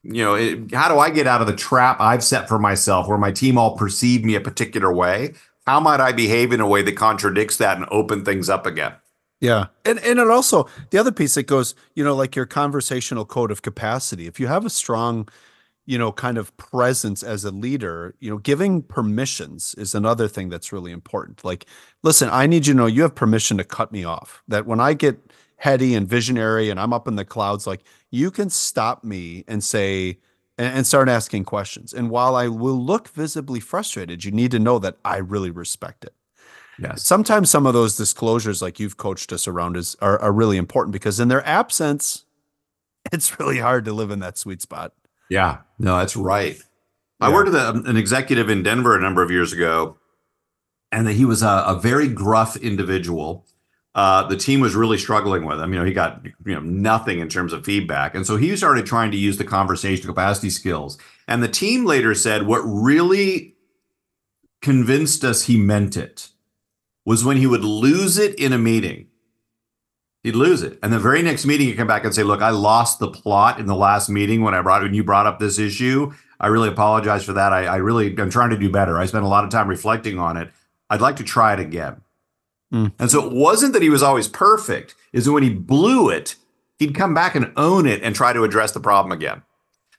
S3: You know, it, how do I get out of the trap I've set for myself where my team all perceive me a particular way? How might I behave in a way that contradicts that and open things up again?
S2: Yeah. And and it also the other piece that goes, you know, like your conversational code of capacity. If you have a strong, you know, kind of presence as a leader, you know, giving permissions is another thing that's really important. Like, listen, I need you to know you have permission to cut me off. That when I get heady and visionary and I'm up in the clouds, like you can stop me and say and, and start asking questions. And while I will look visibly frustrated, you need to know that I really respect it
S3: Yes.
S2: sometimes some of those disclosures like you've coached us around is are, are really important because in their absence it's really hard to live in that sweet spot
S3: Yeah, no, that's right. I worked with a, an executive in Denver a number of years ago, and that he was a, a very gruff individual. Uh, the team was really struggling with him. You know, he got you know nothing in terms of feedback, and so he started trying to use the conversational capacity skills. And the team later said what really convinced us he meant it was when he would lose it in a meeting. He'd lose it. And the very next meeting, he'd come back and say, Look, I lost the plot in the last meeting when I brought when you brought up this issue. I really apologize for that. I, I really I'm trying to do better. I spent a lot of time reflecting on it. I'd like to try it again.
S2: Mm.
S3: And so it wasn't that he was always perfect, is that when he blew it, he'd come back and own it and try to address the problem again.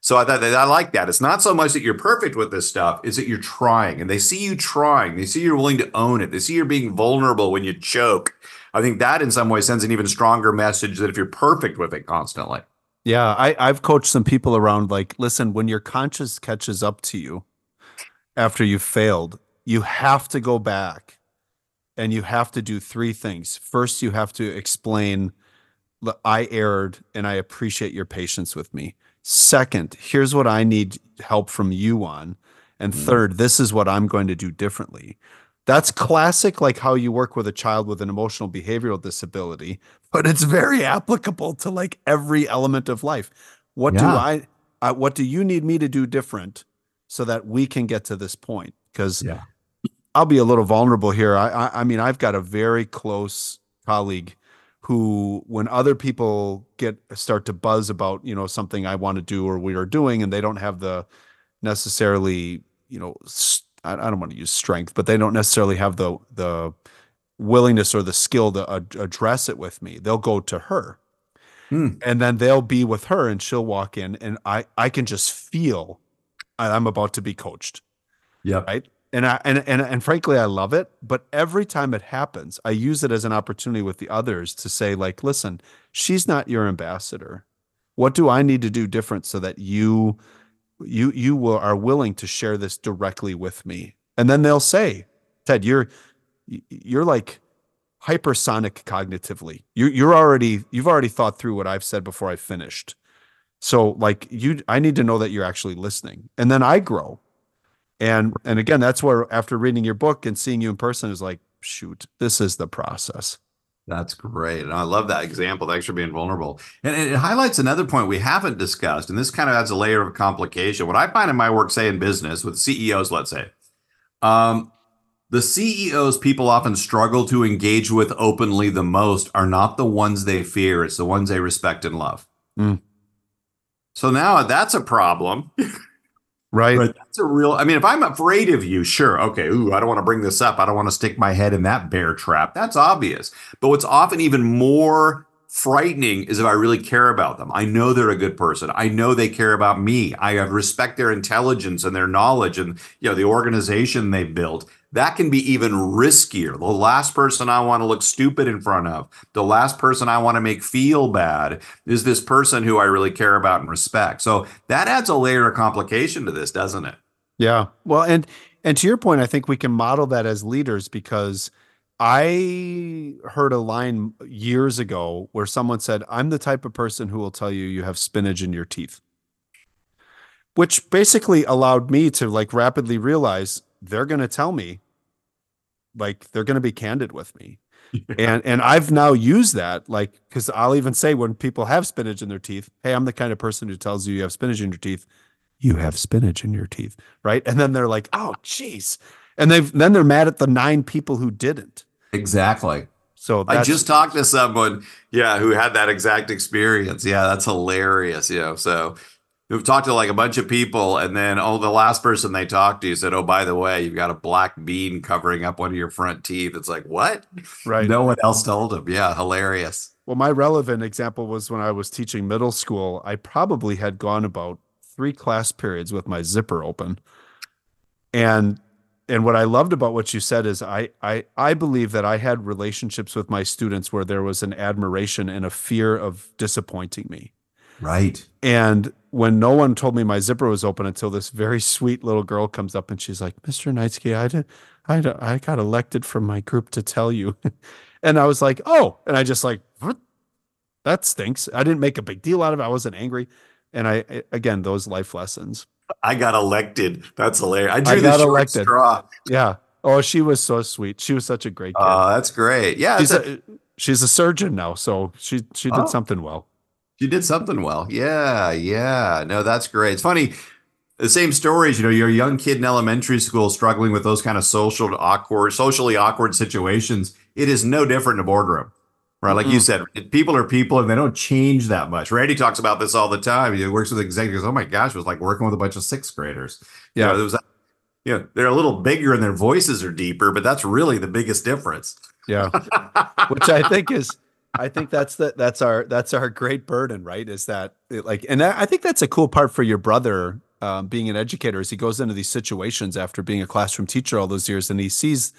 S3: So I thought that I like that. It's not so much that you're perfect with this stuff, it's that you're trying and they see you trying. They see you're willing to own it. They see you're being vulnerable when you choke. I think that in some way sends an even stronger message that if you're perfect with it constantly.
S2: yeah I, i've coached some people around like listen when your conscience catches up to you after you've failed you have to go back and you have to do three things first you have to explain "Look, i erred and i appreciate your patience with me second here's what i need help from you on and
S3: Mm.
S2: third this is what i'm going to do differently that's classic like how you work with a child with an emotional behavioral disability but it's very applicable to like every element of life what do I, I what do you need me to do different so that we can get to this point because
S3: Yeah.
S2: I'll be a little vulnerable here. I, I I mean I've got a very close colleague who when other people get start to buzz about, you know, something I want to do or we are doing and they don't have the necessarily, you know, I, don't want to use strength, but they don't necessarily have the the willingness or the skill to ad- address it with me. They'll go to her.
S3: Hmm.
S2: And then they'll be with her and she'll walk in and I I can just feel I'm about to be coached
S3: yeah
S2: right and I and, and and frankly I love it, but every time it happens, I use it as an opportunity with the others to say like, listen, she's not your ambassador. What do I need to do different so that you you you will, are willing to share this directly with me? And then they'll say, Ted, you're you're like hypersonic cognitively. You you're already you've already thought through what I've said before I finished. So like you I need to know that you're actually listening. And then I grow. And and again, that's where after reading your book and seeing you in person is like, shoot, this is the process.
S3: That's great. And I love that example. Thanks for being vulnerable. And, it highlights another point we haven't discussed. And this kind of adds a layer of complication. What I find in my work, say in business with CEOs, let's say, um, the CEOs people often struggle to engage with openly the most are not the ones they fear, it's the ones they respect and love. Mm. So now that's a problem.
S2: Right.
S3: But that's a real, I mean, if I'm afraid of you, sure. Okay. Ooh, I don't want to bring this up. I don't want to stick my head in that bear trap. That's obvious. But what's often even more frightening is if I really care about them. I know they're a good person. I know they care about me. I respect their intelligence and their knowledge and you know the organization they've built that can be even riskier. The last person I want to look stupid in front of, the last person I want to make feel bad is this person who I really care about and respect. So that adds a layer of complication to this, doesn't it?
S2: Yeah. Well, and and to your point, I think we can model that as leaders because I heard a line years ago where someone said, "I'm the type of person who will tell you you have spinach in your teeth." Which basically allowed me to like rapidly realize they're going to tell me like they're going to be candid with me. Yeah. And and I've now used that like cuz I'll even say when people have spinach in their teeth, "Hey, I'm the kind of person who tells you you have spinach in your teeth." You have spinach in your teeth, right? And then they're like, "Oh, jeez." And they've then they're mad at the nine people who didn't.
S3: Exactly.
S2: So
S3: I just talked to someone, yeah, who had that exact experience. Yeah, that's hilarious. You know, so who've talked to like a bunch of people and then oh the last person they talked to said oh by the way you've got a black bean covering up one of your front teeth. It's like what?
S2: Right.
S3: No one else told him. Yeah hilarious.
S2: Well my relevant example was when i was teaching middle school i probably had gone about three class periods with my zipper open. And and what i loved about what you said is i i i believe that i had relationships with my students where there was an admiration and a fear of disappointing me
S3: right
S2: and when no one told me my zipper was open until this very sweet little girl comes up and she's like, Mr. Knightsky, I did, I, did, I got elected from my group to tell you. and I was like, oh, and I just like, what? that stinks. I didn't make a big deal out of it. I wasn't angry. And I, again, those life lessons.
S3: I got elected. That's hilarious. I drew I got the elected. straw.
S2: Yeah. Oh, she was so sweet. She was such a great kid.
S3: Oh, that's great. Yeah.
S2: She's a, a, she's a surgeon now. So she, she did oh. something well.
S3: She did something well. Yeah, yeah. No, that's great. It's funny. The same stories, you know, you're a young kid in elementary school struggling with those kind of social awkward, socially awkward situations. It is no different in a boardroom. Right. Like mm-hmm. you said, people are people and they don't change that much. Randy talks about this all the time. He works with executives. Oh my gosh, it was like working with a bunch of sixth graders. Yeah. You know, there was, you know, they're a little bigger and their voices are deeper, but that's really the biggest difference.
S2: Yeah. Which I think is I think that's the that's our that's our great burden, right? Is that like, and I think that's a cool part for your brother um, being an educator. As he goes into these situations after being a classroom teacher all those years, and he sees,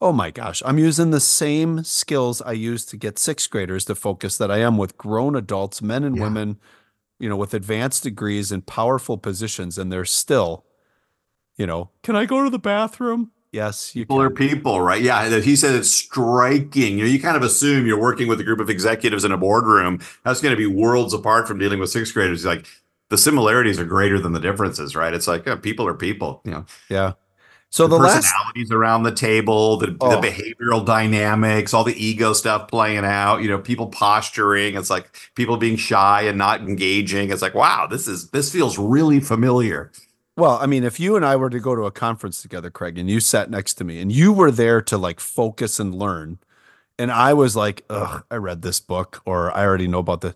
S2: oh my gosh, I'm using the same skills I used to get sixth graders to focus that I am with grown adults, men and yeah. women, you know, with advanced degrees and powerful positions, and they're still, you know, can I go to the bathroom? Yes,
S3: you people can. are people, right? Yeah, he said it's striking. You know, you kind of assume you're working with a group of executives in a boardroom. That's going to be worlds apart from dealing with sixth graders. Like the similarities are greater than the differences, right? It's like yeah, people are people. You know.
S2: Yeah. So
S3: the,
S2: the
S3: personalities
S2: last...
S3: around the table, the, oh. the behavioral dynamics, all the ego stuff playing out. You know, people posturing. It's like people being shy and not engaging. It's like, wow, this is this feels really familiar.
S2: Well, I mean, if you and I were to go to a conference together, Craig, and you sat next to me and you were there to like focus and learn, and I was like, ugh, I read this book or I already know about this,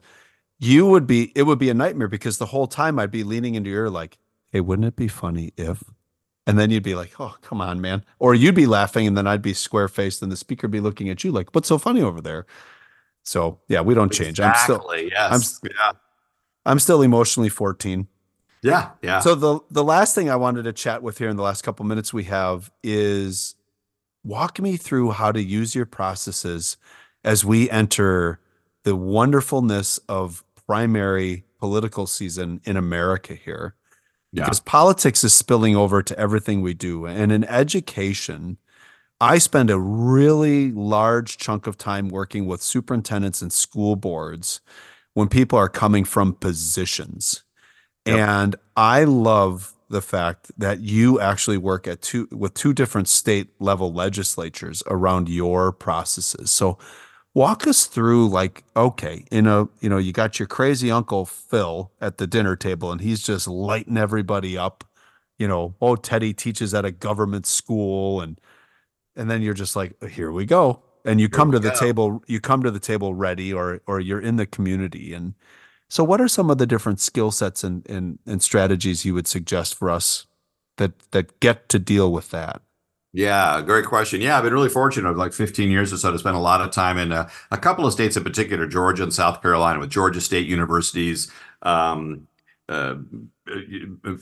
S2: you would be it would be a nightmare because the whole time I'd be leaning into your like, hey, wouldn't it be funny if? And then you'd be like, oh, come on, man. Or you'd be laughing and then I'd be square faced and the speaker be looking at you like, what's so funny over there? So yeah, we don't change.
S3: Exactly, I'm still
S2: yes. I'm, yeah. I'm still emotionally 14
S3: Yeah, yeah.
S2: So the the last thing I wanted to chat with here in the last couple minutes we have is walk me through how to use your processes as we enter the wonderfulness of primary political season in America here.
S3: Yeah.
S2: Because politics is spilling over to everything we do. And in education, I spend a really large chunk of time working with superintendents and school boards when people are coming from positions.
S3: Yep.
S2: And I love the fact that you actually work at two with two different state level legislatures around your processes. So walk us through like okay, in a you know, you got your crazy uncle Phil at the dinner table and he's just lighting everybody up. You know, oh Teddy teaches at a government school and and then you're just like here we go and you come
S3: we
S2: to the
S3: go.
S2: table you come to the table ready or or you're in the community and so what are some of the different skill sets and, and and strategies you would suggest for us that that get to deal with that
S3: Yeah, great question. Yeah, I've been really fortunate over like 15 years or so to spend a lot of time in uh, a couple of states in particular, Georgia and South Carolina, with Georgia State Universities, um, uh,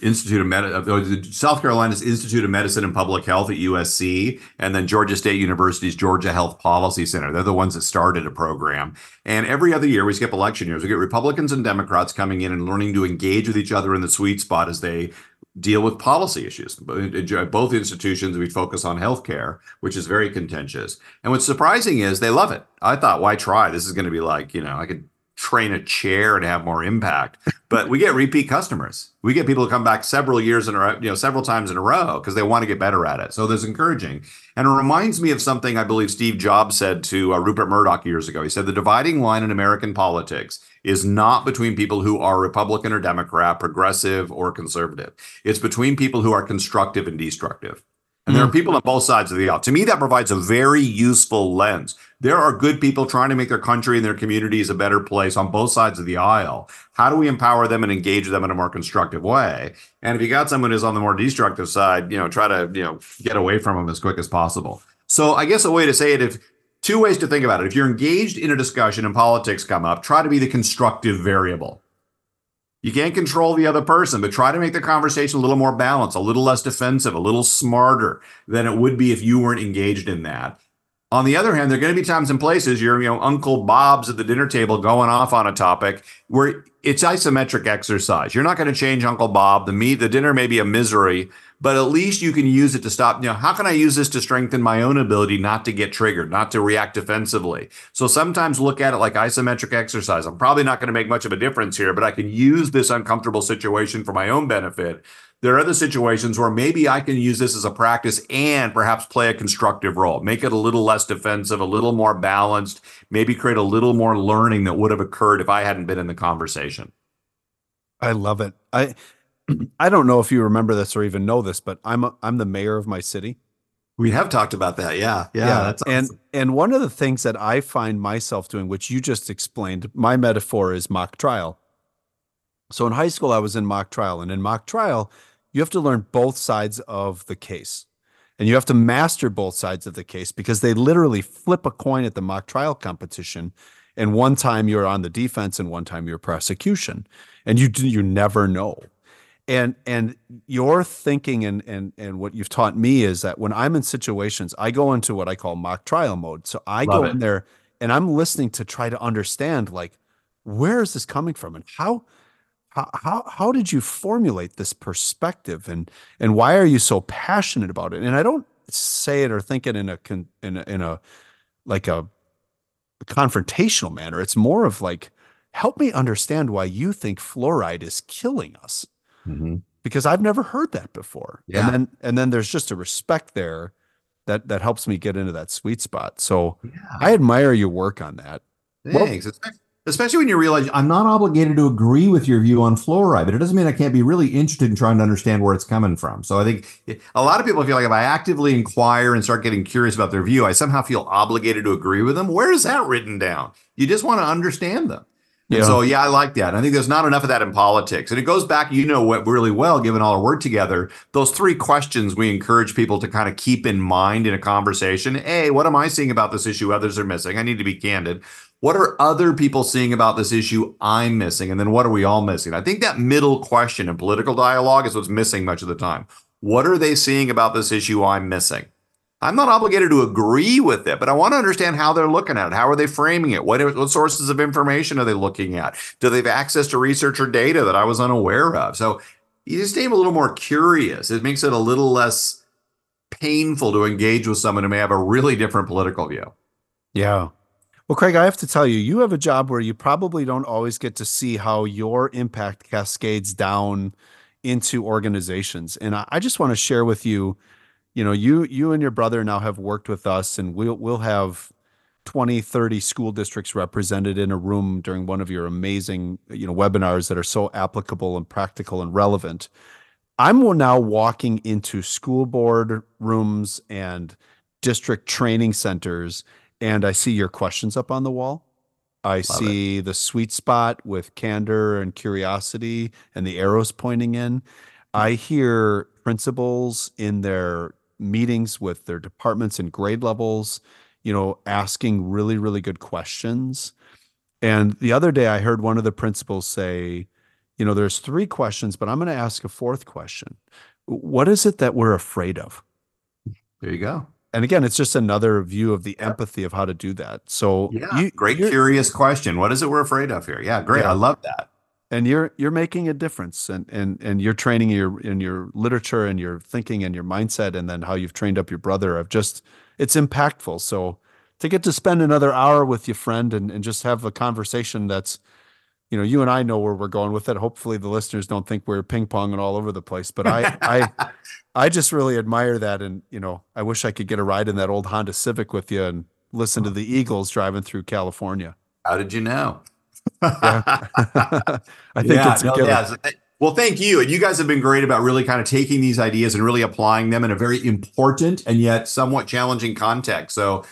S3: Institute of Med- uh, South Carolina's Institute of Medicine and Public Health at USC, and then Georgia State University's Georgia Health Policy Center. They're the ones that started a program. And every other year, we skip election years. We get Republicans and Democrats coming in and learning to engage with each other in the sweet spot as they deal with policy issues. At Both institutions, we focus on healthcare, which is very contentious. And what's surprising is they love it. I thought, why try? This is going to be like, you know, I could train a chair and have more impact. But we get repeat customers. We get people to come back several years in a row, you know, several times in a row because they want to get better at it. So there's encouraging. And it reminds me of something I believe Steve Jobs said to uh, Rupert Murdoch years ago. He said the dividing line in American politics is not between people who are Republican or Democrat, progressive or conservative. It's between people who are constructive and destructive. And there are people on both sides of the aisle. To me, that provides a very useful lens. There are good people trying to make their country and their communities a better place on both sides of the aisle. How do we empower them and engage them in a more constructive way? And if you got someone who's on the more destructive side, you know, try to, you know, get away from them as quick as possible. So I guess a way to say it, if two ways to think about it. If you're engaged in a discussion and politics come up, try to be the constructive variable. You can't control the other person, but try to make the conversation a little more balanced, a little less defensive, a little smarter than it would be if you weren't engaged in that. On the other hand, there are going to be times and places your you know Uncle Bob's at the dinner table going off on a topic where it's isometric exercise. You're not going to change Uncle Bob. The meat, the dinner may be a misery, but at least you can use it to stop. You know, how can I use this to strengthen my own ability not to get triggered, not to react defensively? So sometimes look at it like isometric exercise. I'm probably not going to make much of a difference here, but I can use this uncomfortable situation for my own benefit. There are other situations where maybe I can use this as a practice and perhaps play a constructive role, make it a little less defensive, a little more balanced, maybe create a little more learning that would have occurred if I hadn't been in the conversation.
S2: i love it i i don't know if you remember this or even know this but i'm a, i'm the mayor of my city
S3: We have talked about that. Yeah. Yeah. that's
S2: and and one of the things that I find myself doing, which you just explained, my metaphor is mock trial. So in high school, I was in mock trial, and in mock trial, you have to learn both sides of the case, and you have to master both sides of the case because they literally flip a coin at the mock trial competition, and one time you're on the defense, and one time you're prosecution, and you do- you never know. And and your thinking and and and what you've taught me is that when I'm in situations, I go into what I call mock trial mode. So I
S3: Love
S2: go
S3: it.
S2: in there and I'm listening to try to understand like where is this coming from? And how how how, how did you formulate this perspective and and why are you so passionate about it? And I don't say it or think it in a con, in a, in a like a confrontational manner. It's more of like help me understand why you think fluoride is killing us
S3: Mhm.
S2: because I've never heard that before.
S3: Yeah.
S2: And then and then there's just a respect there that that helps me get into that sweet spot. So I admire your work on that. Well-
S3: Thanks. Espe- Especially when you realize I'm not obligated to agree with your view on fluoride, but it doesn't mean I can't be really interested in trying to understand where it's coming from. So I think a lot of people feel like if I actively inquire and start getting curious about their view, I somehow feel obligated to agree with them. Where is that written down? You just want to understand them. And
S2: Yeah.
S3: so, yeah, I like that. I think there's not enough of that in politics. And it goes back, you know, what really well, given all our work together, those three questions we encourage people to kind of keep in mind in a conversation. A, what am I seeing about this issue others are missing? I need to be candid. What are other people seeing about this issue I'm missing? And then what are we all missing? I think that middle question in political dialogue is what's missing much of the time. What are they seeing about this issue I'm missing? I'm not obligated to agree with it, but I want to understand how they're looking at it. How are they framing it? What, what sources of information are they looking at? Do they have access to research or data that I was unaware of? So you just seem a little more curious. It makes it a little less painful to engage with someone who may have a really different political view.
S2: Yeah. Well, Craig, I have to tell you, you have a job where you probably don't always get to see how your impact cascades down into organizations. And I, just want to share with you you know you you and your brother now have worked with us and we'll we'll have 20 30 school districts represented in a room during one of your amazing you know webinars that are so applicable and practical and relevant i'm now walking into school board rooms and district training centers and i see your questions up on the wall i Love see it. the sweet spot with candor and curiosity and the arrows pointing in i hear principals in their meetings with their departments and grade levels, you know, asking really, really good questions. And the other day, I heard one of the principals say, you know, there's three questions, but I'm going to ask a fourth question. What is it that we're afraid of?
S3: There you go.
S2: And again, it's just another view of the empathy of how to do that. So,
S3: yeah, you, great, curious question. What is it we're afraid of here? Yeah, great. Yeah. I love that
S2: and you're you're making a difference and and and you're training your in your literature and your thinking and your mindset and then how you've trained up your brother of just it's impactful so to get to spend another hour with your friend and, and just have a conversation that's you know you and i know where we're going with it hopefully the listeners don't think we're ping-ponging all over the place but i i i just really admire that and you know i wish i could get a ride in that old honda civic with you and listen to the eagles driving through california
S3: how did you know.
S2: I think yeah, it's no, yeah.
S3: Well, thank you. And you guys have been great about really kind of taking these ideas and really applying them in a very important and yet somewhat challenging context. So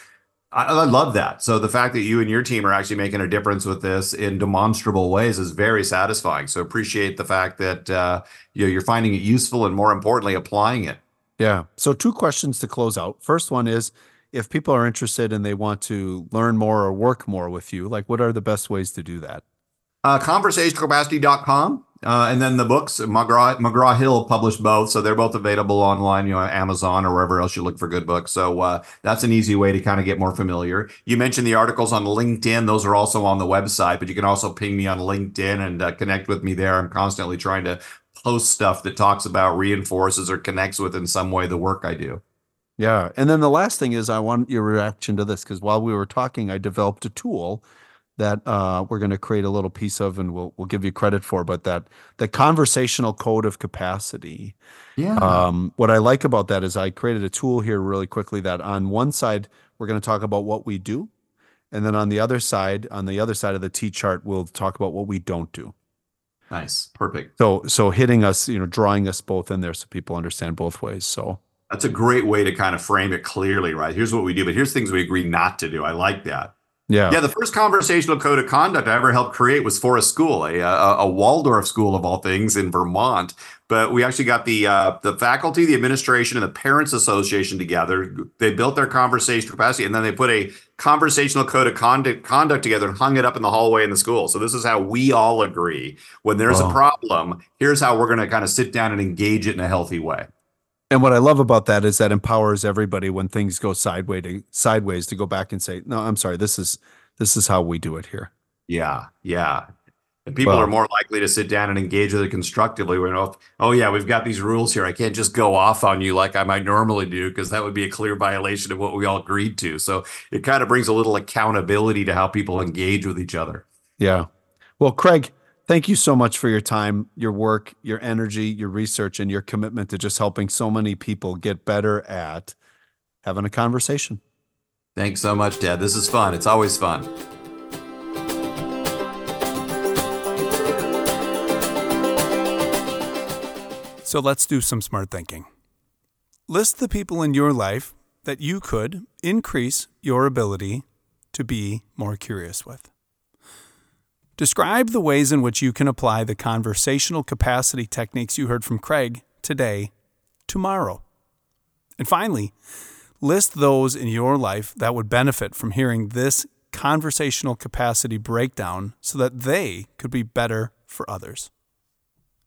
S3: I, I, love that. So the fact that you and your team are actually making a difference with this in demonstrable ways is very satisfying. So appreciate the fact that uh, you know, you're finding it useful and more importantly, applying it.
S2: Yeah. So two questions to close out. First one is if people are interested and they want to learn more or work more with you, like what are the best ways to do that?
S3: Uh, conversationalcapacity.com. Uh, and then the books, McGraw, McGraw Hill published both. So they're both available online, you know, Amazon or wherever else you look for good books. So uh, that's an easy way to kind of get more familiar. You mentioned the articles on LinkedIn. Those are also on the website, but you can also ping me on LinkedIn and uh, connect with me there. I'm constantly trying to post stuff that talks about, reinforces, or connects with in some way the work I do.
S2: Yeah. And then the last thing is I want your reaction to this because while we were talking, I developed a tool that uh, we're going to create a little piece of and we'll, we'll give you credit for, but that the conversational code of capacity.
S3: Yeah.
S2: Um, what I like about that is I created a tool here really quickly that on one side, we're going to talk about what we do. And then on the other side, on the other side of the T chart, we'll talk about what we don't do.
S3: Nice. Perfect.
S2: So, so hitting us, you know, drawing us both in there so people understand both ways. So,
S3: that's a great way to kind of frame it clearly, right? Here's what we do, but here's things we agree not to do. I like that.
S2: Yeah.
S3: Yeah. The first conversational code of conduct I ever helped create was for a school, a, a, a Waldorf school of all things in Vermont. But we actually got the uh, the faculty, the administration, and the parents association together. They built their conversational capacity, and then they put a conversational code of conduct conduct together and hung it up in the hallway in the school. So this is how we all agree when there's a problem. Here's how we're going to kind of sit down and engage it in a healthy way.
S2: And what I love about that is that empowers everybody when things go sideways to sideways to go back and say, "No, I'm sorry. This is this is how we do it here."
S3: Yeah, yeah. And people well, are more likely to sit down and engage with it constructively. When oh, oh yeah, we've got these rules here. I can't just go off on you like I might normally do because that would be a clear violation of what we all agreed to. So it kind of brings a little accountability to how people engage with each other.
S2: Yeah. Well, Craig, Thank you so much for your time, your work, your energy, your research, and your commitment to just helping so many people get better at having a conversation.
S3: Thanks so much, Ted. This is fun. It's always fun.
S2: So let's do some smart thinking. List the people in your life that you could increase your ability to be more curious with. Describe the ways in which you can apply the conversational capacity techniques you heard from Craig today, tomorrow. And finally, list those in your life that would benefit from hearing this conversational capacity breakdown so that they could be better for others.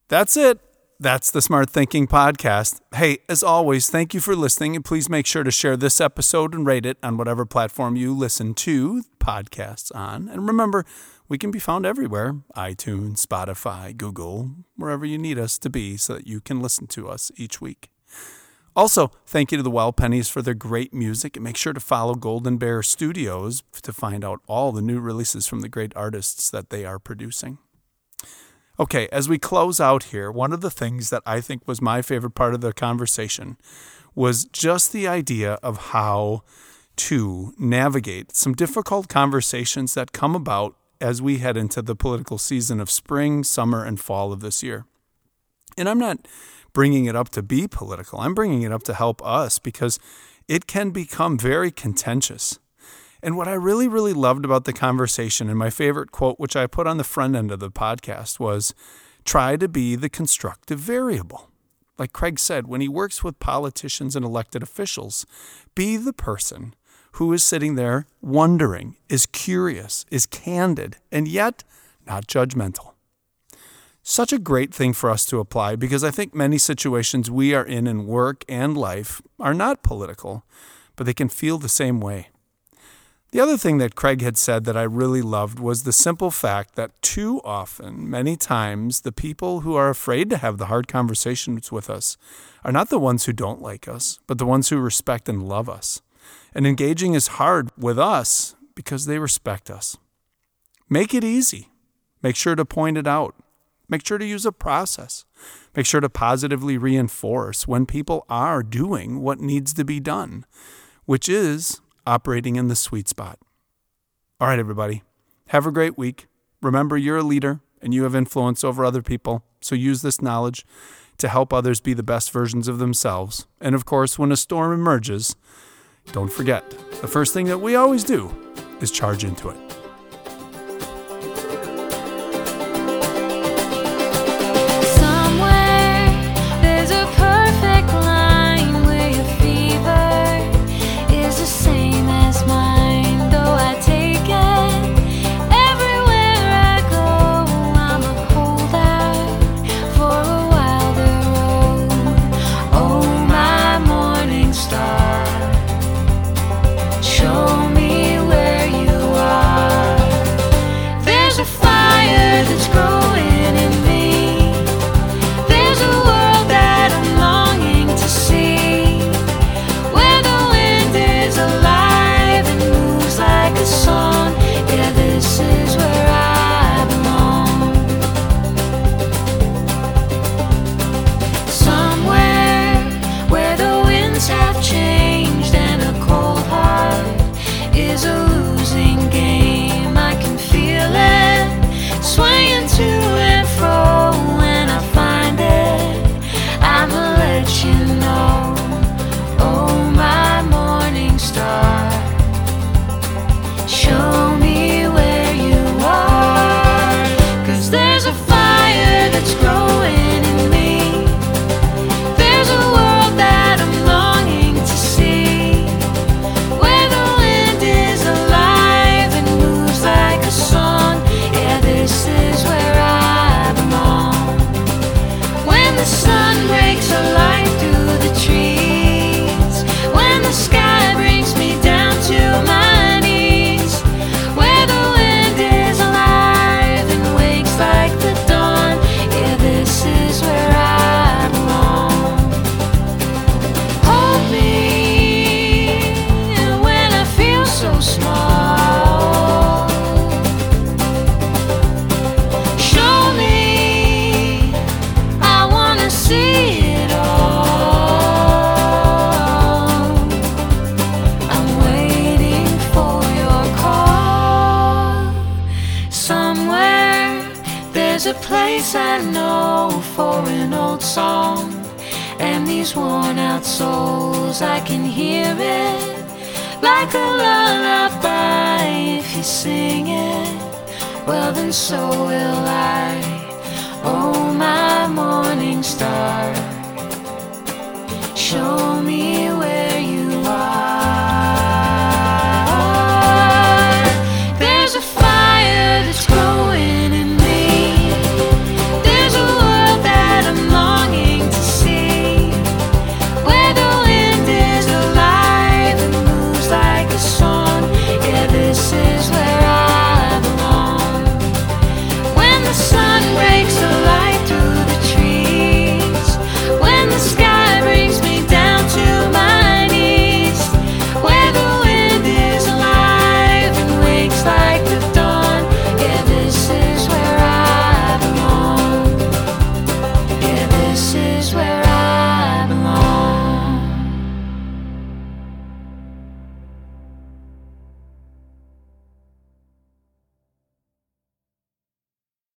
S2: That's it. That's the Smart Thinking Podcast. Hey, as always, thank you for listening, and please make sure to share this episode and rate it on whatever platform you listen to podcasts on. And remember, we can be found everywhere iTunes, Spotify, Google, wherever you need us to be so that you can listen to us each week. Also, thank you to the Well Pennies for their great music, and make sure to follow Golden Bear Studios to find out all the new releases from the great artists that they are producing. Okay, as we close out here, one of the things that I think was my favorite part of the conversation was just the idea of how to navigate some difficult conversations that come about as we head into the political season of spring, summer, and fall of this year. And I'm not bringing it up to be political. I'm bringing it up to help us because it can become very contentious. And what I really, really loved about the conversation, and my favorite quote, which I put on the front end of the podcast, was try to be the constructive variable. Like Craig said, when he works with politicians and elected officials, be the person who is sitting there wondering, is curious, is candid, and yet not judgmental such a great thing for us to apply because I think many situations we are in in work and life are not political, but they can feel the same way. The other thing that Craig had said that I really loved was the simple fact that too often, many times, the people who are afraid to have the hard conversations with us are not the ones who don't like us, but the ones who respect and love us. And engaging is hard with us because they respect us. Make it easy. Make sure to point it out. Make sure to use a process. Make sure to positively reinforce when people are doing what needs to be done, which is operating in the sweet spot. All right, everybody, have a great week. Remember, you're a leader and you have influence over other people, so use this knowledge to help others be the best versions of themselves. And of course, when a storm emerges, don't forget the first thing that we always do is charge into it.